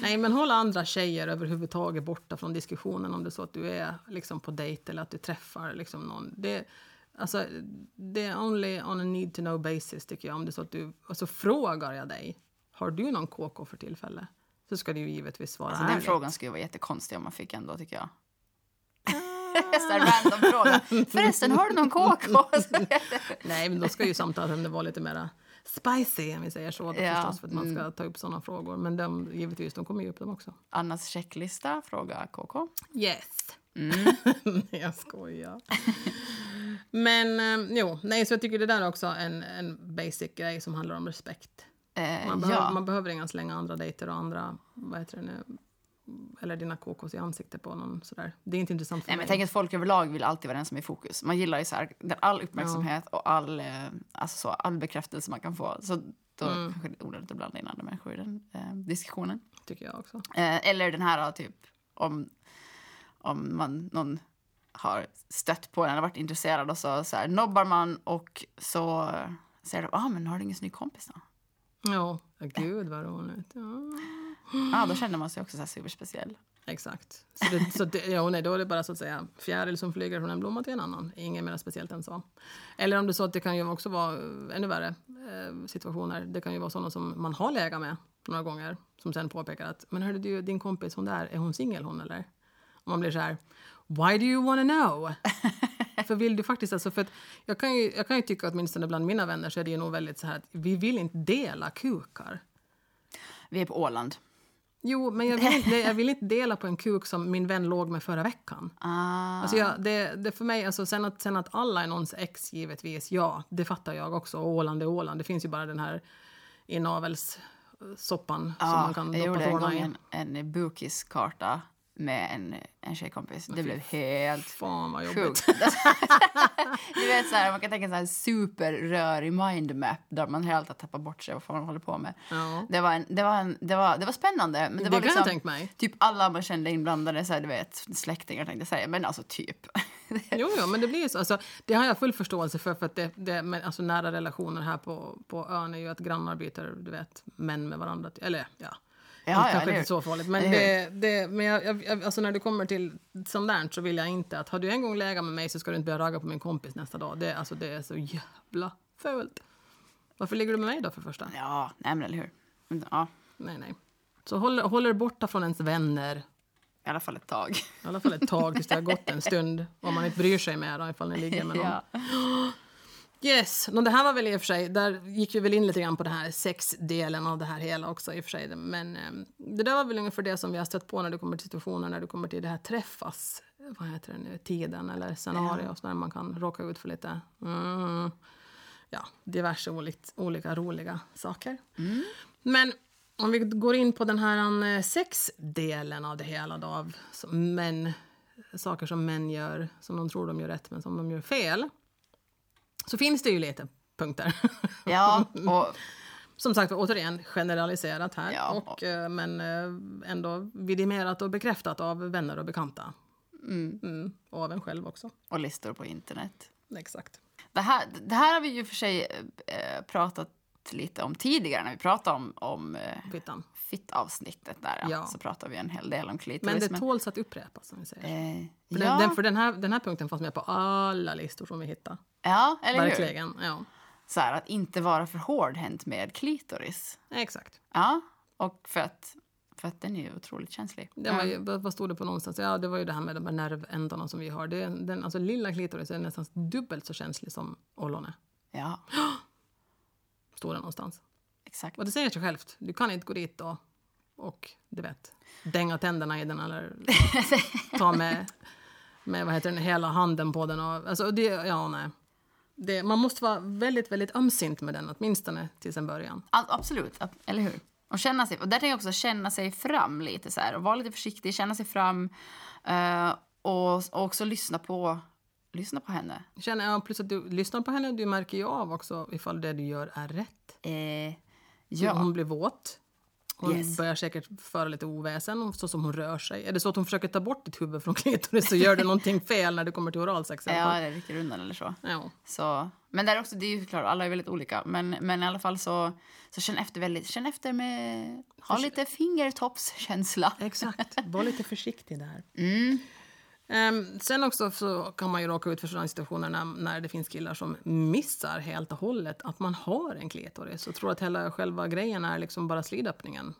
Nej, men håll andra tjejer överhuvudtaget borta från diskussionen om det är så att du är liksom på dejt eller att du träffar liksom någon. Det, alltså, det är only on a need to know basis tycker jag. Om det är så att du, och så frågar jag dig, har du någon KK för tillfälle? Så ska du givetvis svara Alltså, den frågan skulle vara jättekonstig om man fick ändå tycker jag. Så random fråga. Förresten, har du någon KK? <laughs> Nej, men då ska ju samtalet ändå vara lite mer spicy, om vi säger så. Då, Ja, förstås, för att man ska ta upp sådana frågor. Men de, givetvis, de kommer ju upp dem också. Annas checklista, fråga KK. Yes. <laughs> nej, jag skojar. Men eh, jo, nej, så jag tycker det där är också en, en basic grej som handlar om respekt. Eh, Man, behöver, ja. man behöver inga slänga andra dejter och andra, vad heter det nu, eller dina KKs i ansiktet på någon sådär. Det är inte intressant för Nej, men mig. jag tänker att folk överlag vill alltid vara den som är i fokus. Man gillar ju så här, all uppmärksamhet och all, eh, alltså så, all bekräftelse man kan få. Så då Mm. kanske det är onödigt att blanda in andra människor i den eh, diskussionen. tycker jag också. Eh, eller den här typ om, om man, någon har stött på en eller varit intresserad och så, så här, nobbar man och så eh, säger de ah, men har du ingen snygg kompis då? Ja, gud vad roligt. Ja. Ja, då känner man sig också så superspeciell. Exakt. Så, det, så det, ja, nej, då är det bara så att säga fjäril som flyger från en blomma till en annan. Inget mer speciellt än så. Eller om är så att det kan ju också vara eh, ännu värre eh, situationer. Det kan ju vara sådana som man har legat med några gånger. Som sen påpekar att, men hörde du, din kompis hon där, är hon singel hon eller? Och man blir så här, why do you wanna know? <laughs> för vill du faktiskt, alltså för att jag kan ju, jag kan ju tycka åtminstone bland mina vänner så är det ju nog väldigt så här att vi vill inte dela kukar. Vi är på Åland. Jo, men jag vill, inte, jag vill inte dela på en kuk som min vän låg med förra veckan. Ah. Alltså jag, det, det för mig, alltså sen, att, sen att alla är någons ex givetvis, ja, det fattar jag också. Och Åland är Åland. Det finns ju bara den här inavelssoppan som man kan jag doppa gjorde en gång tårna i. en, en bukiskarta med en, en tjejkompis. Det blev helt Fan vad jobbigt. sjukt. <laughs> du vet så här, man kan tänka en sån här superrörig mindmap där man helt har tappat bort sig vad fan man håller på med. Ja. Det var, en, det, var en, det, var, det var spännande. Men det, Det var liksom. Typ alla man kände inblandade, så här, du vet, släktingar tänkte jag säga. Men alltså typ. <laughs> Jo, jo, men det blir ju så. Alltså, det har jag full förståelse för. för att det, det, men, alltså, nära relationer här på, på ön är ju att grannar byter du vet, män med varandra. Eller ja, Ja, ja, kanske inte så farligt. Men, det, det, men jag, jag, alltså när det kommer till sånt där så vill jag inte att har du en gång legat med mig så ska du inte börja ragga på min kompis nästa dag. Det, alltså, det är så jävla fult. Varför ligger du med mig då för första? Ja, nej men eller hur. Ja, Nej, nej. Så håll, håll er borta från ens vänner. i alla fall ett tag. I alla fall ett tag tills det har gått en stund. Om man inte bryr sig mer ifall ni ligger med <laughs> någon. Ja. Yes, no, det här var väl i och för sig, där gick vi väl in lite grann på den här sexdelen av det här hela också i och för sig. Men eh, det där var väl ungefär det som vi har stött på när det kommer till situationer, när det kommer till det här träffas, vad heter det nu, tiden eller scenario, så där man kan råka ut för lite, mm, ja, diverse olika, olika roliga saker. Men om vi går in på den här eh, sexdelen av det hela då, av män, saker som män gör, som de tror de gör rätt men som de gör fel. Så finns det ju lite punkter. <laughs> Ja, och Som sagt återigen generaliserat här, Ja. och, eh, men eh, ändå vidimerat och bekräftat av vänner och bekanta. Mm, och av en själv också. och listor på internet. Exakt. Det här, det här har vi ju för sig eh, pratat lite om tidigare när vi pratade om, om Fittan. Fitt-avsnittet där. Ja. Så pratade vi en hel del om klitoris. Men det tåls att upprepas, som vi säger. eh, För, ja, den, den, för den, här, den här punkten fanns med på alla listor som vi hittade. ja, eller hur? Verkligen. Ja, Så här, att inte vara för hårdhänt med klitoris. exakt. Ja, och för att, för att den är ju otroligt känslig. Den var, ju- vad stod det på någonstans? Ja, det var ju det här med de här nervändarna som vi har. Det, den, alltså, lilla klitoris är nästan dubbelt så känslig som ollon är. Ja, <gasps> Stod det någonstans. Exakt. Och det säger sig självt. Du kan inte gå dit och, och du vet, dänga tänderna i den eller <laughs> ta med, med vad heter den, hela handen på den. Och, alltså, det, ja, nej. Det, man måste vara väldigt, väldigt ömsint med den, åtminstone tills en början. Absolut, ab- eller hur? Och känna sig, och där tänker jag också känna sig fram lite så här, och vara lite försiktig, känna sig fram eh, och, och också lyssna på, lyssna på henne. Känner jag, plus att du lyssnar på henne, du märker ju av också ifall det du gör är rätt. Eh, Ja. Hon blir våt. Hon Yes. börjar säkert föra lite oväsen, så som hon rör sig. Är det så att hon försöker ta bort ditt huvud från <laughs> klitoris så gör du någonting fel när du kommer till oralsex? ja, det rycker undan eller så. ja. så. Men där också, det är ju klart, alla är väldigt olika. Men, men i alla fall så, så känn efter väldigt, känn efter med, ha lite fingertoppskänsla. Exakt. Var lite försiktig där. Mm. Ehm, sen också så kan man ju råka ut för sådana situationer när, när det finns killar som missar helt och hållet att man har en klitoris och tror att hela själva grejen är liksom bara slidöppningen.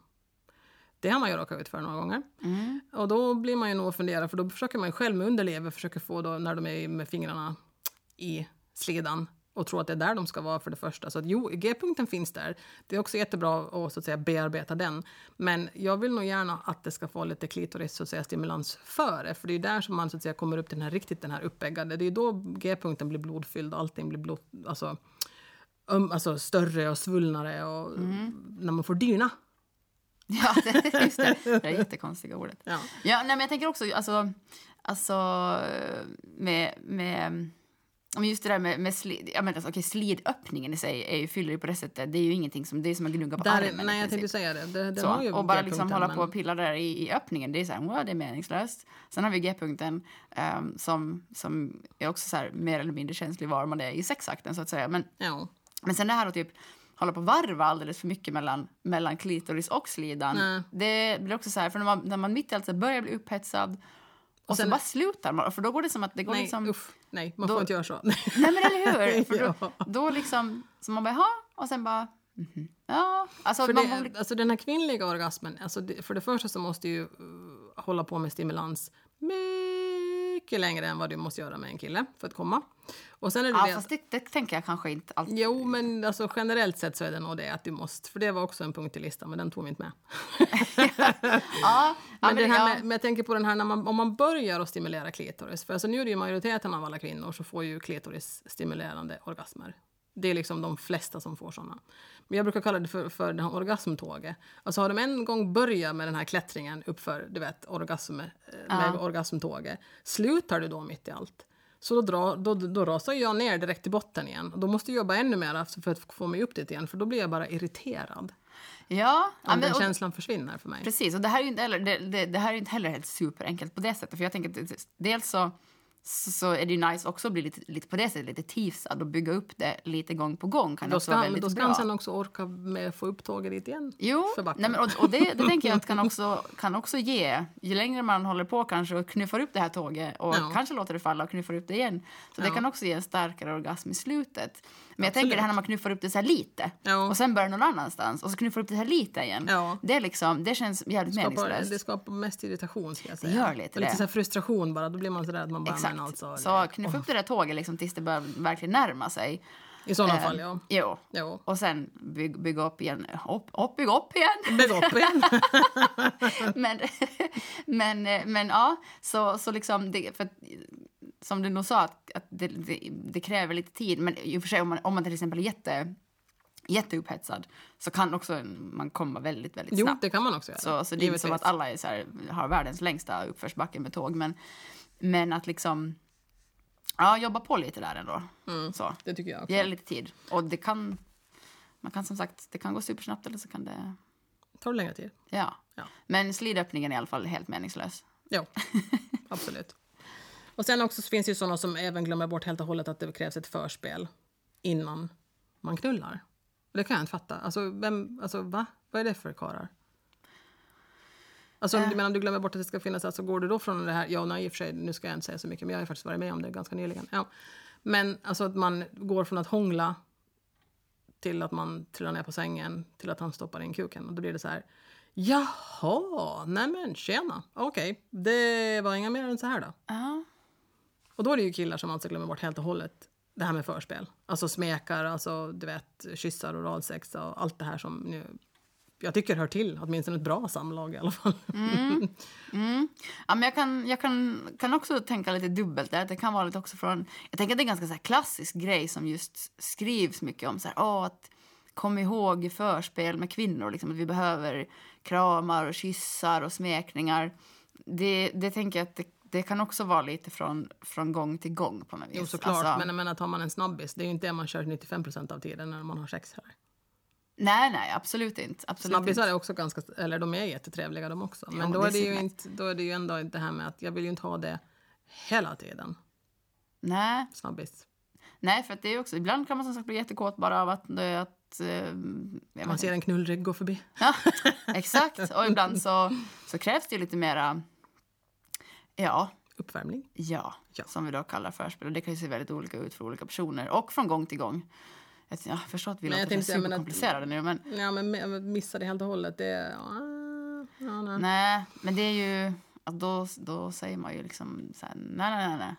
Det har man ju råkat ut för några gånger. Mm. Och då blir man ju nog fundera för då försöker man ju själv med underlever försöka få då när de är med fingrarna i slidan och tror att det är där de ska vara för det första. Så att jo, G-punkten finns där. Det är också jättebra att, så att säga, bearbeta den. Men jag vill nog gärna att det ska få lite klitoris så att säga, stimulans före. För det är där som man så att säga, kommer upp till den här riktigt den här uppeggade. Det är då G-punkten blir blodfylld och allting blir blod, alltså, um, alltså större och svullnare och när man får dyna. <laughs> Ja, det, just det. Det är jättekonstiga ordet. Ja. Ja, nej, men jag tänker också, alltså, alltså med, med men just det där med, med slid, ja, men alltså, okay, slidöppningen i sig är ju, fyller ju på det sättet. Det är ju ingenting som, det är som att gnugga på Där, armen. nej, jag tänkte säga det. det, det Så, och bara liksom hålla men- på och pilla där i, i öppningen, det är så här, wow, det är meningslöst. Sen har vi G-punkten ehm, som, som är också så här, mer eller mindre känslig var man är i sexakten så att säga. Men, Ja. men sen det här att typ hålla på och varva alldeles för mycket mellan, mellan klitoris och slidan. Nej. Det blir också så här, för när man, när man mitt i allt börjar bli upphetsad och, sen- så bara slutar man. För då går det som att det går Nej, liksom... uff, nej, man då- får inte göra så. Nej men eller hur? <laughs> För då, Ja. då liksom, så man bara, ha och sen bara, mhm. ja. Alltså, För man, det, borde- alltså den här kvinnliga orgasmen, alltså det, för det första så måste ju uh, hålla på med stimulans mycket längre än vad du måste göra med en kille för att komma. Och sen är det ja, det, fast det, det tänker jag kanske inte alltid. Jo, men alltså generellt sett så är det nog det att du måste, för det var också en punkt i listan, men den tog vi inte med. <laughs> Ja, ja, Men, det här ja. med, men jag tänker på den här när man, om man börjar att stimulera klitoris, för alltså nu är det ju majoriteten av alla kvinnor som får ju klitoris stimulerande orgasmer. Det är liksom de flesta som får såna. Men jag brukar kalla det för, för det här orgasmtåget. Alltså har de en gång börjat med den här klättringen uppför, du vet, orgasm, eh, med orgasmtåget, slutar du då mitt i allt? Så då, drar, då, då rasar jag ner direkt till botten igen. Då måste jag jobba ännu mer för att få mig upp dit igen, för då blir jag bara irriterad. Ja, Om men, den och, känslan försvinner för mig. precis. Och det här är ju inte heller, det, det, det här är inte heller helt superenkelt på det sättet. För jag tänker att dels så, så, så är det ju nice också att bli lite, lite på det sättet lite teasad och bygga upp det lite gång på gång kan Då ska, vara väldigt då ska bra. han sen också orka med att få upp tåget dit igen. Jo, nej, men, och, och det, det tänker jag att kan <laughs> också, kan också ge, ju längre man håller på kanske och knuffar upp det här tåget och Ja. kanske låter det falla och knuffar upp det igen. Så det Ja. kan också ge en starkare orgasm i slutet. Men jag tänker det här när man knuffar upp det så här lite Ja. och sen börjar någon annanstans och så knuffar upp det här lite igen. Ja. Det, liksom, det känns jävligt skapar, meningslöst. det skapar mest irritation ska jag säga. gör lite och lite det. så frustration bara, då blir man så rädd man bara, Exakt. men alltså. så knuffa upp det där tåget liksom tills det börjar verkligen närma sig. I sådana Eh, fall ja. Jo. Jo. Och sen bygg, bygga upp igen. Upp, upp, upp igen. Bygg upp igen. <laughs> men, men, men ja, så, så liksom, det, för, som du nog sa, att, att det, det, det kräver lite tid. Men i och för sig, om man, om man till exempel är jätte, jätteupphetsad så kan också man komma väldigt, väldigt jo, snabbt. det kan man också göra. Så, så det är inte som att alla är så här, har världens längsta uppförsbacke med tåg. Men, men att liksom ja, jobba på lite där ändå. Mm. Så. Det tycker jag också. Ge lite tid. Och det kan, man kan som sagt, det kan gå supersnabbt eller så kan det, Tar det längre tid? ja. Ja. Men slidöppningen är i alla fall helt meningslös. Jo, <laughs> absolut. Och sen också så finns det ju sådana som även glömmer bort helt och hållet att det krävs ett förspel innan man knullar. Det kan jag inte fatta. Alltså, vem, alltså va? Vad är det för karlar? Alltså, om, du menar, om du glömmer bort att det ska finnas, alltså går du då från det här, ja, nej, i och för sig, nu ska jag inte säga så mycket, men jag har faktiskt varit med om det ganska nyligen. Ja. Men alltså att man går från att hångla till att man trillar ner på sängen, till att han stoppar in kuken. Och då blir det så här, jaha, nej men tjena, okej, det var inga mer än så här då. Ja. Och då är det ju killar som alltså glömmer bort helt och hållet det här med förspel. Alltså smekar, alltså du vet, kyssar, oralsex och allt det här som nu, jag tycker hör till, åtminstone ett bra samlag i alla fall. Mm. <laughs> Ja, men jag kan, jag kan, kan också tänka lite dubbelt där. Det kan vara lite också från... Jag tänker att det är en ganska så klassisk grej som just skrivs mycket om. Så här, åh, att kom ihåg förspel med kvinnor. Liksom, att vi behöver kramar och kyssar och smekningar. Det, det tänker jag att det, det kan också vara lite från, från gång till gång på något vis. Jo, såklart, Alltså, men jag menar, tar man en snabbis, det är ju inte det man kör 95% av tiden när man har sex här. Nej, nej, absolut inte. Absolut Snabbisar inte. är också ganska, eller de är jättetrevliga de också. Men Ja, då, det är det ju inte, då är det ju ändå det här med att jag vill ju inte ha det hela tiden, Nej, snabbis. nej, för att det är också... Ibland kan man som sagt bli jättekåt bara av att... att eh, Man ser en knullrygg gå förbi. Ja, <laughs> exakt. Och ibland så, så krävs det ju lite mera... Ja, Uppvärmning. ja, Ja. som vi då kallar förspel. Och det kan ju se väldigt olika ut för olika personer och från gång till gång. Jag, jag förstår att vi Men jag låter superkomplicerade nu, men Ja, men me- missa det helt och hållet, det. Ja, nej. nej, men det är ju... Då, då säger man ju liksom så här, nej, nej, nej, nej.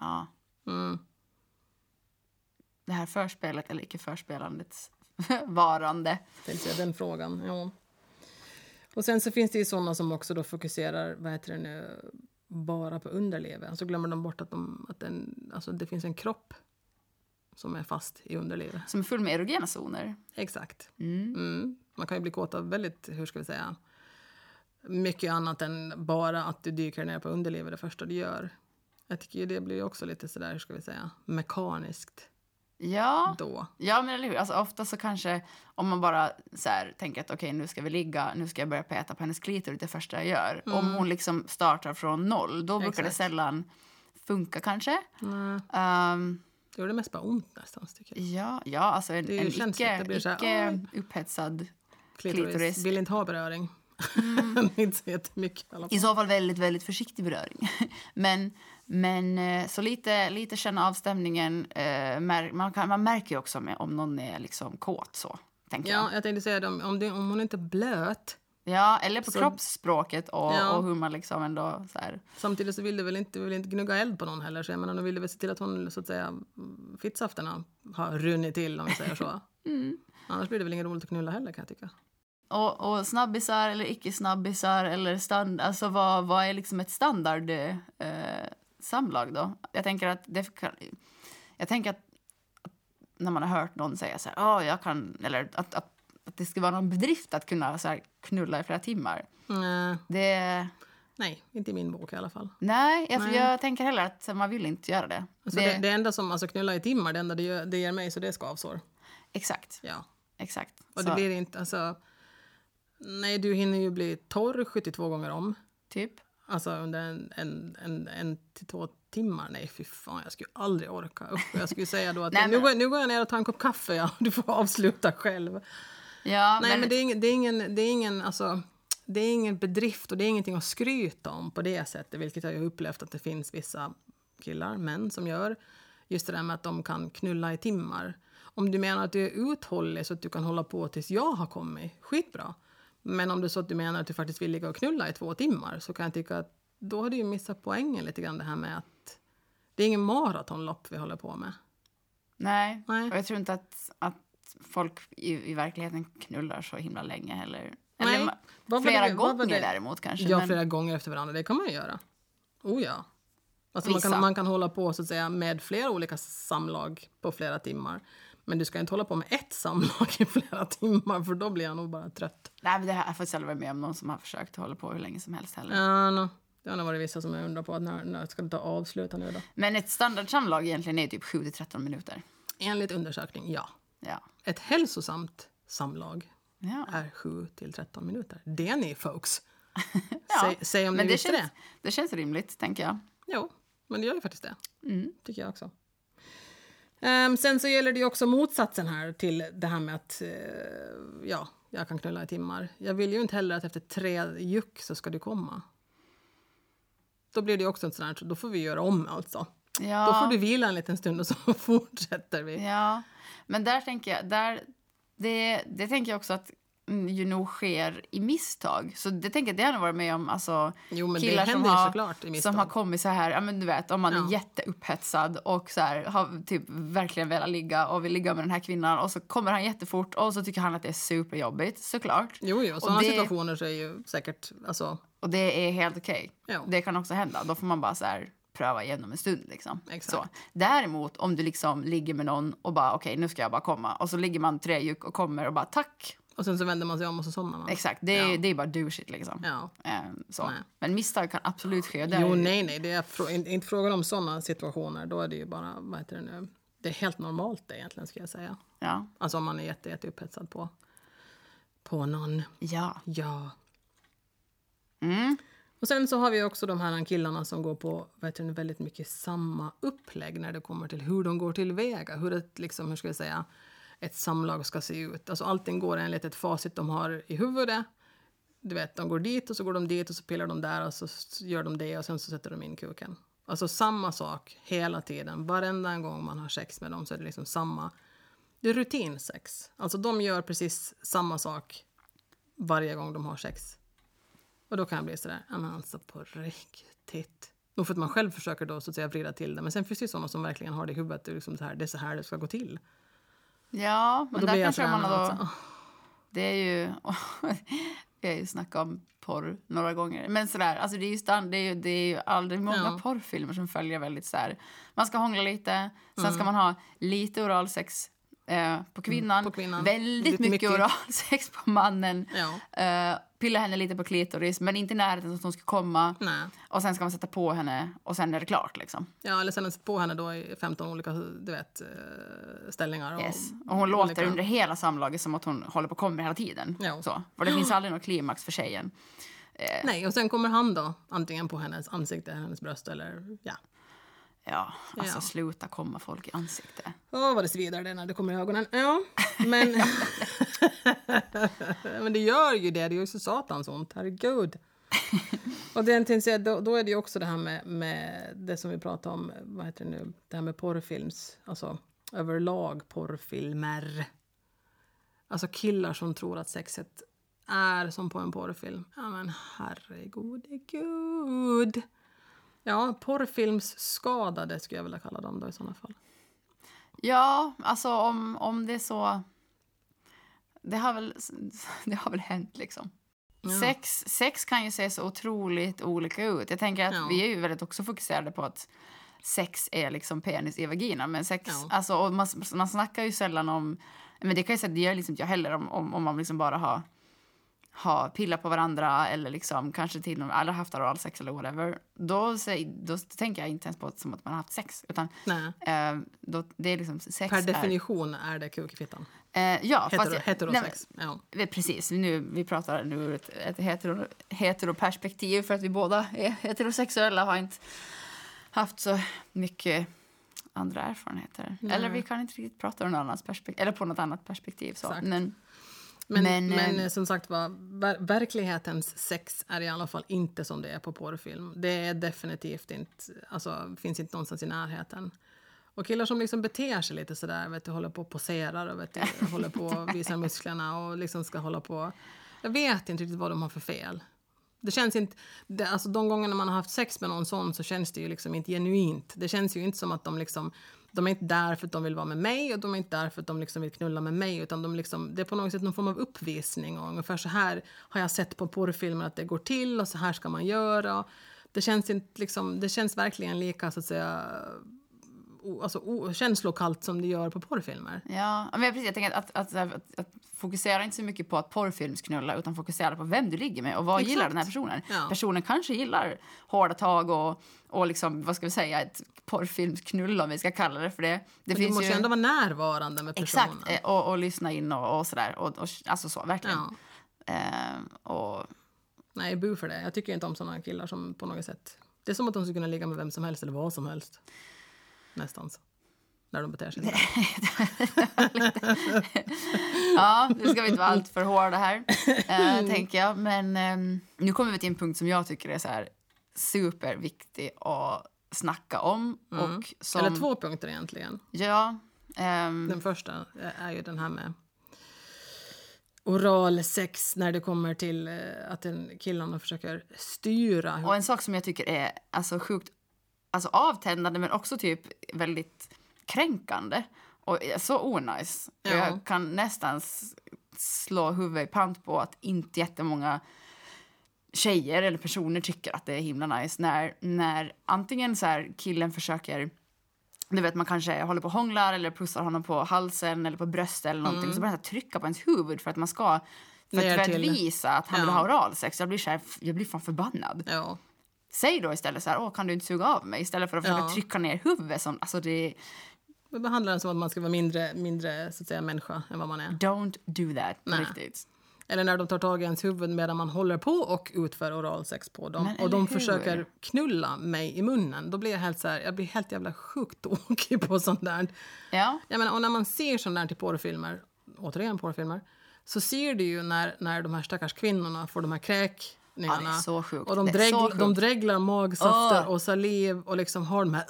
Ja, Mm. det här förspelet eller icke förspelandets <laughs> varande. Tänkte säga den frågan. Ja. Och sen så finns det ju sådana som också då fokuserar, vad heter det nu, bara på underlivet. Alltså glömmer de bort att, de, att den, alltså det finns en kropp som är fast i underlivet. Som är full med erogena zoner. Exakt. Mm. Mm. Man kan ju bli kåt av väldigt, hur ska vi säga, mycket annat än bara att du dyker ner på underlivet det första du gör. Jag tycker ju det blir också lite sådär, hur ska vi säga, mekaniskt Ja, då. Ja, men eller hur? Alltså, ofta så kanske om man bara så här, tänker att okej, nu ska vi ligga, nu ska jag börja peta på hennes klitoris det första jag gör. Om hon liksom startar från noll, då brukar det sällan funka kanske. Nej, Ehm, det gjorde mest bara ont nästan, tycker jag. ja, ja, alltså en, Det en icke, det här, icke upphetsad Klitoris. Klitoris. Vill inte ha beröring. <laughs> inte så jättemycket i alla fall. I så fall väldigt, väldigt försiktig beröring. <laughs> men, men eh, så lite, lite känna av stämningen. Eh, man, kan, man märker ju också om någon är liksom kåt så, tänker jag. Ja, jag tänkte säga det, om, det, om hon inte är blöt Ja, eller på Så- kroppsspråket och, Ja. och hur man liksom ändå så här. Samtidigt så vill du väl inte, vill inte gnugga eld på någon heller. Så jag menar, de ville väl se till att hon, så att säga, mm, fittsafterna har runnit till om vi säger så. <laughs> Mm. Annars blir det väl inget roligt att knulla heller kan jag tycka. Och, och snabbisar eller icke-snabbisar eller stand, alltså vad, vad är liksom ett standard eh, samlag då? Jag tänker att det jag tänker att, när man har hört någon säga så här, "Ja, jag kan, eller att, att, att det ska vara någon bedrift att kunna så här, knulla i flera timmar. Nej, Det, nej, inte i min bok i alla fall. nej, jag, Nej. jag tänker heller att man vill inte göra det. Alltså det, det, det enda som, alltså knulla i timmar, det enda det, gör, det ger mig så det är skavsår. Exakt, Ja. exakt. Och Så, det blir inte, alltså... Nej, du hinner ju bli torr 72 gånger om. typ. Alltså under en, en, en, en till två timmar. Nej, fy fan, jag skulle aldrig orka. Usch, jag skulle säga då att <laughs> Nej, nu, men- går, nu går jag ner och tar en kopp kaffe, ja. <laughs> Du får avsluta själv. Ja, Nej, men, det, är ingen, det, är ingen, det, är ingen, alltså, det är ingen bedrift och det är ingenting att skryta om på det sättet, vilket jag har upplevt att det finns vissa killar, män, som gör. Just det där med att de kan knulla i timmar. Om du menar att du är uthållig så att du kan hålla på tills jag har kommit, skitbra. Men om det så att du menar att du faktiskt vill ligga och knulla i två timmar så kan jag tycka att då har du ju missat poängen lite grann det här med att det är ingen maratonlopp vi håller på med. Nej, Nej. och jag tror inte att, att folk i, i verkligheten knullar så himla länge heller. Nej. Eller flera det- gånger det? däremot kanske. Ja, men, flera gånger efter varandra. Det kan man ju göra. Oh ja. Alltså man, kan, man kan hålla på så att säga, med flera olika samlag på flera timmar. Men du ska inte hålla på med ett samlag i flera timmar för då blir jag nog bara trött. Nej, men det har jag faktiskt aldrig varit med om någon som har försökt hålla på hur länge som helst heller. Ja, no. Det har nog varit vissa som jag undrar på att när, när ska det ta avsluta nu då? Men ett standardsamlag egentligen är typ 7-13 minuter. Enligt undersökning, ja. Ja. Ett hälsosamt samlag ja. är 7 till 13 minuter. Det är ni folks. <laughs> Ja, Säg, säg om men ni det visste känns, det. det känns rimligt, tänker jag. Jo, men det gör ju faktiskt det. Mm. Tycker jag också. Ehm, sen så gäller det ju också motsatsen här till det här med att eh, ja, jag kan knulla i timmar. Jag vill ju inte heller att efter tre juck så ska du komma. Då blir det också en sån här, då får vi göra om alltså. Ja. Då får du vila en liten stund och så <laughs> fortsätter vi. Ja, men där tänker jag, där, det, det tänker jag också att ju nog sker i misstag. Så det tänker jag, det har varit med om. Alltså, Jo, killar som har, som har kommit så här, ja men du vet, om man Ja. är jätteupphetsad och så här, har typ verkligen velat ligga och vill ligga med den här kvinnan och så kommer han jättefort och så tycker han att det är superjobbigt, såklart. Jo, jo, Och sådana det- situationer så är ju säkert, alltså, Och det är helt okej. Ja. Det kan också hända. Då får man bara så här pröva igenom en stund. Liksom. Exakt. Så. Däremot om du liksom ligger med någon och bara okej nu ska jag bara komma och så ligger man tre juck och kommer och bara tack. Och sen så vänder man sig om och så somnar man. Exakt, det är, Ja. det är bara douchigt liksom. Ja. Ehm, så. Nej. Men misstag kan absolut ske. Där. Jo, nej, nej, det är frå- inte frågan om sådana situationer. Då är det ju bara, vad heter det nu, det är helt normalt det egentligen ska jag säga. Ja. Alltså om man är jätte, jätte upphetsad på, på någon. ja. Ja. Mm. Och sen så har vi också de här killarna som går på det, nu, väldigt mycket samma upplägg när det kommer till hur de går tillväga. Hur ett, liksom, hur ska jag säga, ett samlag ska se ut. Alltså allting går enligt ett facit de har i huvudet. Du vet, de går dit och så går de dit och så pillar de där och så gör de det och sen så sätter de in kuken. Alltså samma sak hela tiden. Varenda gång man har sex med dem så är det liksom samma. Det är rutinsex. Alltså de gör precis samma sak varje gång de har sex. Och då kan jag bli sådär, men alltså på riktigt. Nog för att man själv försöker då så att säga vrida till det. Men sen finns det ju sådana som verkligen har det i huvudet. Det är, liksom så här, det är så här det ska gå till ja, men där kanske man då... alltså, Det är ju... <laughs> Vi har ju snackat om porr några gånger. Men sådär, alltså det är ju, stand, det är ju, det är ju aldrig många Ja. porrfilmer som följer väldigt så här. Man ska hångla lite, sen Mm. ska man ha lite oralsex eh, på, kvinnan. på kvinnan. Väldigt mycket, mycket. oralsex på mannen. ja, Eh, pilla henne lite på klitoris, men inte i närheten så att hon ska komma. nej. Och sen ska man sätta på henne och sen är det klart liksom. Ja, eller sen på henne då i 15 olika du vet, eh, ställningar. Och, Yes. Och hon låter olika- under hela samlaget som att hon håller på att komma hela tiden. Så. För det finns <gasps> aldrig någon klimax för tjejen. Nej, och sen kommer han då antingen på hennes ansikte, hennes bröst eller ja. Ja, alltså Ja. sluta komma folk i ansiktet. Åh, vad det svider det när det kommer i ögonen. Ja, men... <laughs> men det gör ju det. Det gör ju så satans ont. Herregud. Och det, då, då är det ju också det här med, med det som vi pratade om, vad heter det nu, det här med porrfilms, alltså överlag porrfilmer. Alltså killar som tror att sexet är som på en porrfilm. Ja men herregud, gud. Ja, porrfilmsskadade skulle jag vilja kalla dem då i sådana fall. Ja, alltså om, om det är så... Det har väl, <laughs> det har väl hänt liksom. Ja. Sex, sex kan ju se så otroligt olika ut. Jag tänker att Ja. vi är ju väldigt också fokuserade på att sex är liksom penis i vagina. Men sex, Ja. alltså, och man, man snackar ju sällan om... Men det kan jag säga, det gör liksom inte jag heller om, om, om man liksom bara har, har pillat på varandra eller liksom kanske till och med haft oralsex eller whatever. Då, då tänker jag inte ens på det som att man har haft sex. Utan eh, då, det är liksom sex Per är, definition är det kuk i fittan. Eh, ja, Hetero, jag- heterosex. ja. Nej, men, precis, nu, vi pratar nu ur ett, ett hetero, heteroperspektiv för att vi båda är heterosexuella har inte haft så mycket andra erfarenheter. Nej. Eller vi kan inte riktigt prata ur något annat perspektiv, eller på något annat perspektiv. Så. Exakt. Men, Men, Men, men, eh, eh, som sagt var, ver verklighetens sex är i alla fall inte som det är på porrfilm. Det är definitivt inte, alltså finns inte någonstans i närheten. Och killar som liksom beter sig lite sådär, vet du, håller på och poserar och vet du, <laughs> håller på och visar musklerna och liksom ska hålla på. Jag vet inte riktigt vad de har för fel. Det känns inte, det, alltså de gångerna man har haft sex med någon sån så känns det ju liksom inte genuint. Det känns ju inte som att de liksom, de är inte där för att de vill vara med mig och de är inte där för att de liksom vill knulla med mig utan de liksom, det är på något sätt någon form av uppvisning och ungefär så här har jag sett på porrfilmer att det går till och så här ska man göra. Det känns inte liksom, det känns verkligen lika så att säga alltså, o, känslokallt som det gör på porrfilmer. ja, men precis, jag tänker att, att, att, att, att fokusera inte så mycket på att porrfilmsknulla utan fokusera på vem du ligger med och vad Exakt. gillar den här personen. Ja. Personen kanske gillar hårda tag och, och liksom, vad ska vi säga, ett porrfilmsknull om vi ska kalla det för det. Det du måste ju ändå vara närvarande med personen. Exakt, eh, och, och lyssna in och, och sådär. Och, och, alltså så, verkligen. Ja. Ehm, och, Nej, bu för det. Jag tycker inte om såna killar som på något sätt... Det är som att de skulle kunna ligga med vem som helst eller vad som helst. Nästan så. när de beter sig så. <laughs> Ja, nu ska vi inte vara allt för hårda här, eh, tänker jag. Men ehm, nu kommer vi till en punkt som jag tycker är så här superviktig att snacka om. Och som, Eller två punkter egentligen. Ja. ehm, Den första är ju den här med oral sex när det kommer till eh, att en killarna försöker styra. Och en sak som jag tycker är alltså, sjukt alltså, avtändande men också typ väldigt kränkande och är så onajs. Ja. Jag kan nästan slå huvudet i pant på att inte jättemånga tjejer eller personer tycker att det är himla nice när, när antingen så här killen försöker du vet, man kanske håller på och hånglar eller pussar honom på halsen eller på bröstet eller någonting. Så börjar han trycka på ens huvud för att man ska för att, för att visa att han vill Ja. ha oralsex. Jag blir, så här, jag blir fan förbannad. Ja. Säg då istället så här, åh kan du inte suga av mig? Istället för att försöka Ja. trycka ner huvudet som, alltså det, Vi behandlar den som att man ska vara mindre, mindre så att säga, människa än vad man är. don't do that Nej. riktigt. Eller när de tar tag i ens huvud medan man håller på och utför oralsex på dem. Men och de hur? försöker knulla mig i munnen. Då blir jag helt så här, jag blir helt jävla sjukt <laughs> tokig på sånt där. Ja, Jag menar, och när man ser sånt där till porrfilmer, återigen porrfilmer, så ser du ju när, när de här stackars kvinnorna får de här kräkningarna. Ja, det är så sjukt. Och de, så sjukt. de dreglar magsafter Åh. och saliv och liksom har de här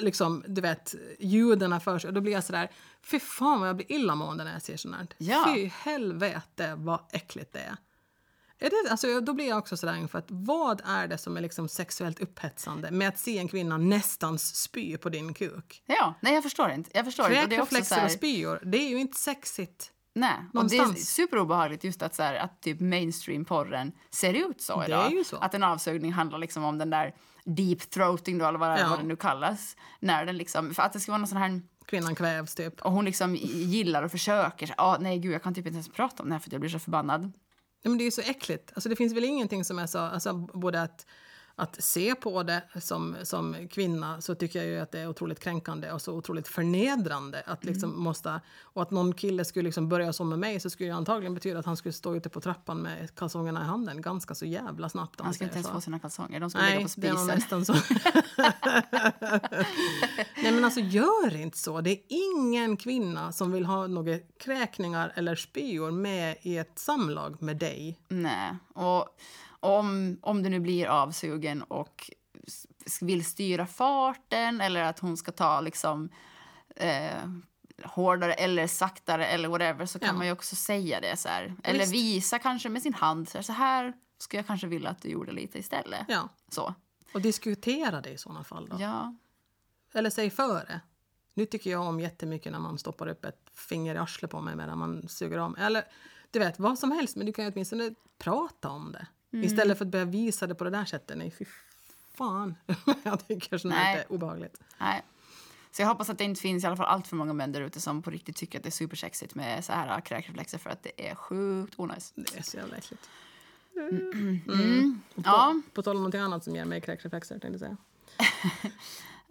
liksom, du vet, ljuden för sig. Och då blir jag så där, fy fan vad jag blir illamående när jag ser sånt här. Ja. Fy helvete vad äckligt det är. Är det, alltså, då blir jag också sådär att vad är det som är liksom sexuellt upphetsande med att se en kvinna nästan spy på din kuk? ja, nej jag förstår inte. Jag förstår Kräkreflexer och spyor, det är ju inte sexigt. Nej. Och det är superobehagligt just att, så här, att typ mainstream-porren ser ut så idag. så. Att en avsugning handlar liksom om den där deep throating då, eller vad, Ja. vad det nu kallas. När den liksom, för att det ska vara någon sån här Kvinnan kvävs typ. och hon liksom gillar och försöker. Ah, nej gud, jag kan typ inte ens prata om det här för jag blir så förbannad. Nej, men det är ju så äckligt. Alltså, det finns väl ingenting som är så... Alltså, både att, att se på det som, som kvinna så tycker jag ju att det är otroligt kränkande och så otroligt förnedrande. Att liksom Mm. måste, och att någon kille skulle liksom börja så med mig så skulle det antagligen betyda att han skulle stå ute på trappan med kalsongerna i handen ganska så jävla snabbt. Han ska inte ens så. få sina kalsonger, de ligga Nej, på det är nog spisen. nästan så. <laughs> Nej men alltså gör inte så. Det är ingen kvinna som vill ha några kräkningar eller spyor med i ett samlag med dig. Nej. Och om, om du nu blir avsugen och vill styra farten eller att hon ska ta liksom eh, hårdare eller saktare eller whatever så kan Ja. man ju också säga det så här. Eller Visst. visa kanske med sin hand så här, så här skulle jag kanske vilja att du gjorde lite istället. Ja. Så. Och diskutera det i sådana fall då. Ja. Eller säg före. Nu tycker jag om jättemycket när man stoppar upp ett finger i arslet på mig medan man suger om. Eller du vet, vad som helst. Men du kan ju åtminstone prata om det. Mm. Istället för att börja visa det på det där sättet. Nej, fy fan. <laughs> jag tycker sånt här är obehagligt. Nej. Så jag hoppas att det inte finns i alla fall allt för många män där ute som på riktigt tycker att det är supersexigt med så här kräkreflexer för att det är sjukt onajs. Det är så jävla äckligt. Mm. På, Ja. på tal om någonting annat som ger mig kräkreflexer tänkte jag säga. <laughs>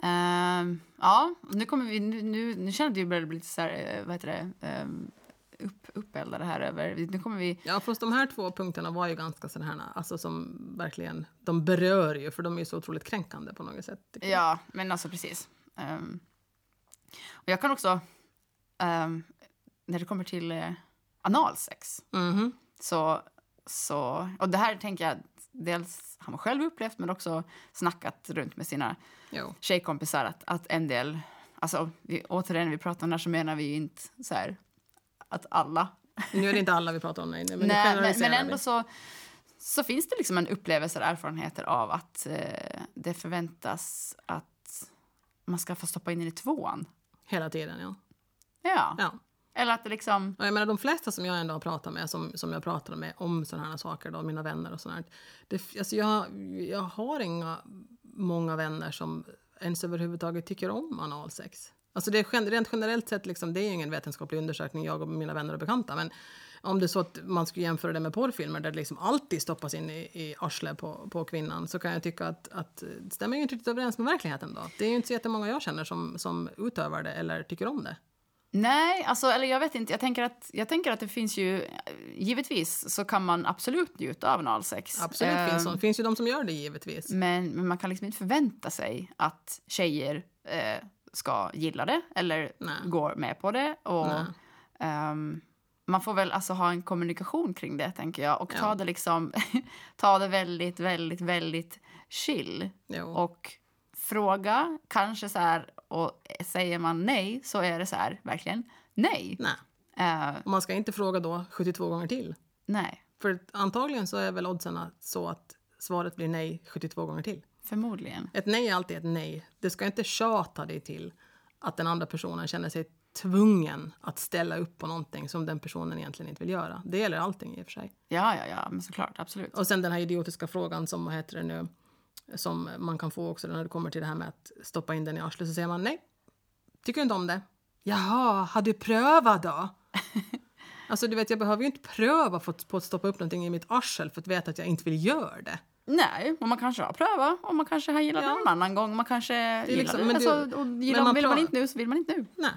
Ehm, ja, nu kommer vi, nu, nu, nu känner jag att vi börjar bli lite så här, eh, vad heter det, um, upp, uppeldade här över, nu kommer vi, Ja, fast de här två punkterna var ju ganska sådana här, alltså som verkligen, de berör ju för de är ju så otroligt kränkande på något sätt. ja, men alltså precis. Ehm, och jag kan också, ehm, när det kommer till eh, analsex, Mhm. så, så, och det här tänker jag, dels har man själv upplevt men också snackat runt med sina Jo. tjejkompisar att, att en del, alltså vi, återigen vi pratar om det här så menar vi ju inte så här att alla Nu är det inte alla vi pratar om, nej. Men, Nej, men, men ändå så, så finns det liksom en upplevelse och erfarenheter av att eh, det förväntas att man ska få stoppa in i tvåan. Hela tiden, ja. Ja. ja. Eller att det liksom... Och jag menar, de flesta som jag ändå har pratat med, som, som jag pratar med om sådana här saker, då, mina vänner och sånt det, alltså jag, jag har inga många vänner som ens överhuvudtaget tycker om analsex. Alltså det är rent generellt sett, liksom, det är ju ingen vetenskaplig undersökning, jag och mina vänner och bekanta, men om det är så att man skulle jämföra det med porrfilmer där det liksom alltid stoppas in i, i arslet på, på kvinnan så kan jag tycka att, att det stämmer ju inte riktigt överens med verkligheten då. Det är ju inte så jättemånga jag känner som, som utövar det eller tycker om det. Nej, alltså, eller jag vet inte. Jag tänker, att, jag tänker att det finns ju... Givetvis så kan man absolut njuta av analsex. Absolut Ehm, finns det. finns ju de som gör det givetvis. Men, men man kan liksom inte förvänta sig att tjejer eh, ska gilla det eller Nej. går med på det. Och, ehm, man får väl alltså ha en kommunikation kring det, tänker jag. Och ta Ja. det liksom, <laughs> ta det väldigt, väldigt, väldigt chill. Jo. Och fråga, kanske så här, och säger man nej så är det så här, verkligen nej. Nej. Och man ska inte fråga då 72 gånger till. nej, För antagligen så är väl oddsen så att svaret blir nej 72 gånger till. Förmodligen. Ett nej är alltid ett nej. Det ska inte tjata dig till att den andra personen känner sig tvungen att ställa upp på någonting som den personen egentligen inte vill göra. Det gäller allting i och för sig. Ja, ja, ja, men såklart, absolut. Och sen den här idiotiska frågan som, vad heter det nu, som man kan få också när det kommer till det här med att stoppa in den i arslet så säger man nej, tycker inte om det. Jaha, har du prövat då? <laughs> alltså du vet, jag behöver ju inte pröva på att stoppa upp någonting i mitt arsel för att veta att jag inte vill göra det. Nej, och man kanske har prövat och man kanske har gillat Ja. det någon annan gång. Man kanske gillar liksom- det. men du- alltså, och gillar, men man vill man inte nu så vill man inte nu. Nej.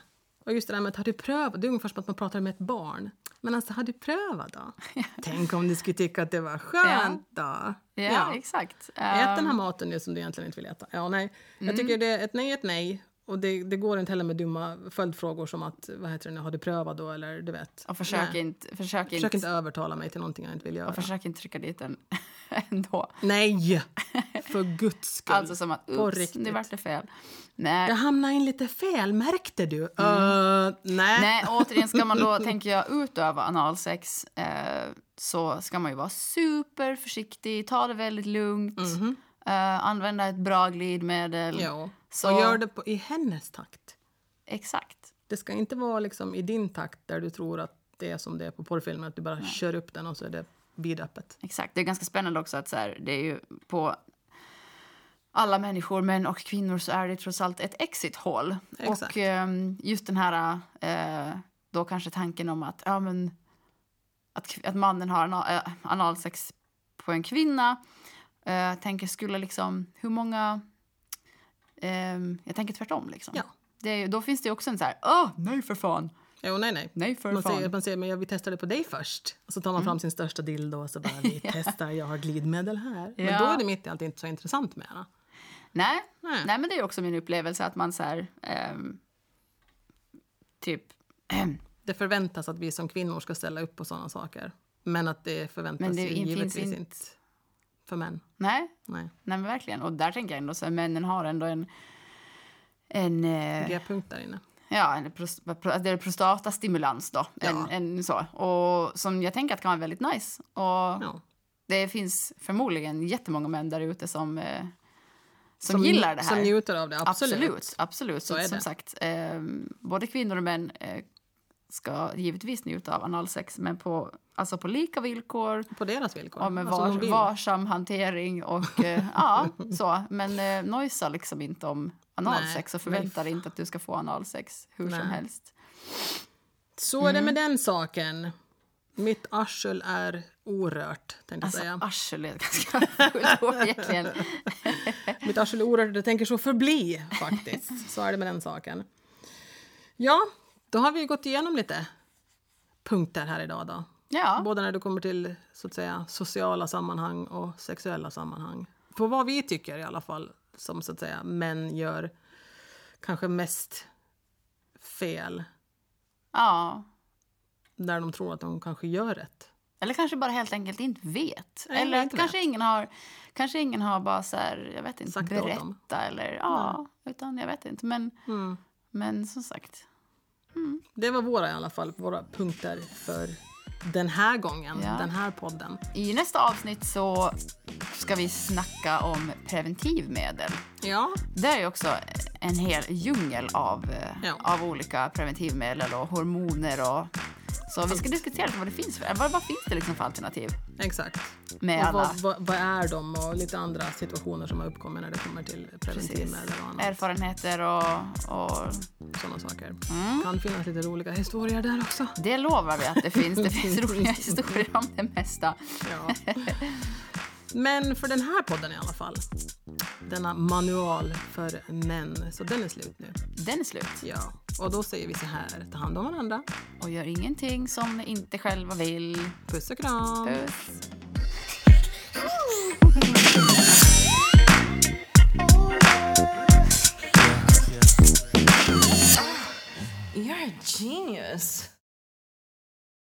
Och just det där med att har du prövat, det är ungefär som att man pratar med ett barn. Men alltså, har du prövat då? <laughs> Tänk om du skulle tycka att det var skönt då? Ja, exakt. Ät den här Ehm, maten nu som du egentligen inte vill äta. Ja, nej. Jag tycker det är ett nej är ett nej. Och det, det går inte heller med dumma följdfrågor som att, vad heter det nu, har du prövat då eller du vet. och försök Nej. inte, försök Försök inte, inte övertala mig till någonting jag inte vill göra. och försök inte trycka dit den <laughs> ändå. Nej! För guds skull. Alltså som att, oops, det vart det fel. Nej. Jag hamnade in lite fel, märkte du? Mm. Uh, nej. Nej, <laughs> återigen ska man då, tänker jag, utöva analsex eh, så ska man ju vara superförsiktig, ta det väldigt lugnt, Mhm. eh, använda ett bra glidmedel. Jo. Så- Och gör det på, i hennes takt. Exakt. Det ska inte vara liksom i din takt där du tror att det är som det är på porrfilmer, att du bara kör upp den och så är det vidöppet. Exakt. Det är ganska spännande också att så här, det är ju på alla människor, män och kvinnor, så är det trots allt ett exit. Exakt. Och ehm, just den här, eh, då kanske tanken om att, ja men, att, att mannen har anal, eh, analsex på en kvinna. Eh, tänker skulle liksom, hur många, ehm, jag tänker tvärtom liksom. Ja. Det då finns det också en så här, åh, nej för fan, Jo, nej, nej. nej för Man fan. säger, man säger men jag vill testa det på dig först. Och så tar man fram sin största dildo och så bara vi <laughs> testar, jag har glidmedel här. Men Ja. då är det mitt i allt inte så intressant med det. Nej, Nej. nej, men det är också min upplevelse att man så här, ehm, typ, <clears throat> Det förväntas att vi som kvinnor ska ställa upp på sådana saker. Men att det förväntas Men det ju givetvis inte för män. nej, Nej. nej men verkligen. Och där tänker jag ändå så här, männen har ändå en, en eh, G-punkt där inne. ja, en det är prostatastimulans då, en, Ja. en så. Och som jag tänker att kan vara väldigt nice. Och Ja. det finns förmodligen jättemånga män där ute som, eh, som, Som- gillar det här. Som njuter av det, absolut. Absolut, absolut. Så, Så är som det. sagt, eh, både kvinnor och män eh, ska givetvis njuta av analsex, men på, alltså på lika villkor På deras villkor. och med Alltså, var, vill. varsam hantering. Och, eh, <laughs> ja, så. Men eh, nojsa liksom inte om analsex Nej, och förvänta dig inte att du ska få analsex hur som Nej. helst. Så är det Mm. med den saken. Mitt arsel är orört, tänkte jag Alltså säga. arsel är ganska fult ord egentligen. <laughs> Mitt arsel är orört och det tänker så förbli, faktiskt. så är det med den saken. Ja, då har vi gått igenom lite punkter här idag då. Ja, Både när det kommer till så att säga, sociala sammanhang och sexuella sammanhang. På vad vi tycker i alla fall, som så att säga män gör kanske mest fel. ja. Där de tror att de kanske gör rätt. Eller kanske bara helt enkelt inte vet. Eller att inte kanske vet. ingen har kanske ingen har bara så här, jag vet inte, Sagt det åt berätta dem. eller ja, utan jag vet inte. Men, Mm. men som sagt, Det var våra i alla fall, våra punkter för den här gången, Ja. den här podden. i nästa avsnitt så ska vi snacka om preventivmedel. Ja, Det är ju också en hel djungel av, Ja. av olika preventivmedel och hormoner och så vi ska diskutera vad det finns för, vad, vad finns det liksom för alternativ exakt. med Och alla vad, vad, vad är de och lite andra situationer som har uppkommit när det kommer till preventivmedel och annat. erfarenheter och, och Sådana saker. Mm. kan finnas lite roliga historier där också. det lovar vi att det finns. Det <laughs> finns roliga historier om det mesta. Ja. <laughs> Men för den här podden i alla fall. Denna manual för män. Så den är slut nu. Den är slut. Ja. Och då säger vi så här. Ta hand om varandra. Och gör ingenting som ni inte själva vill. Puss och kram. Puss. You're a genius.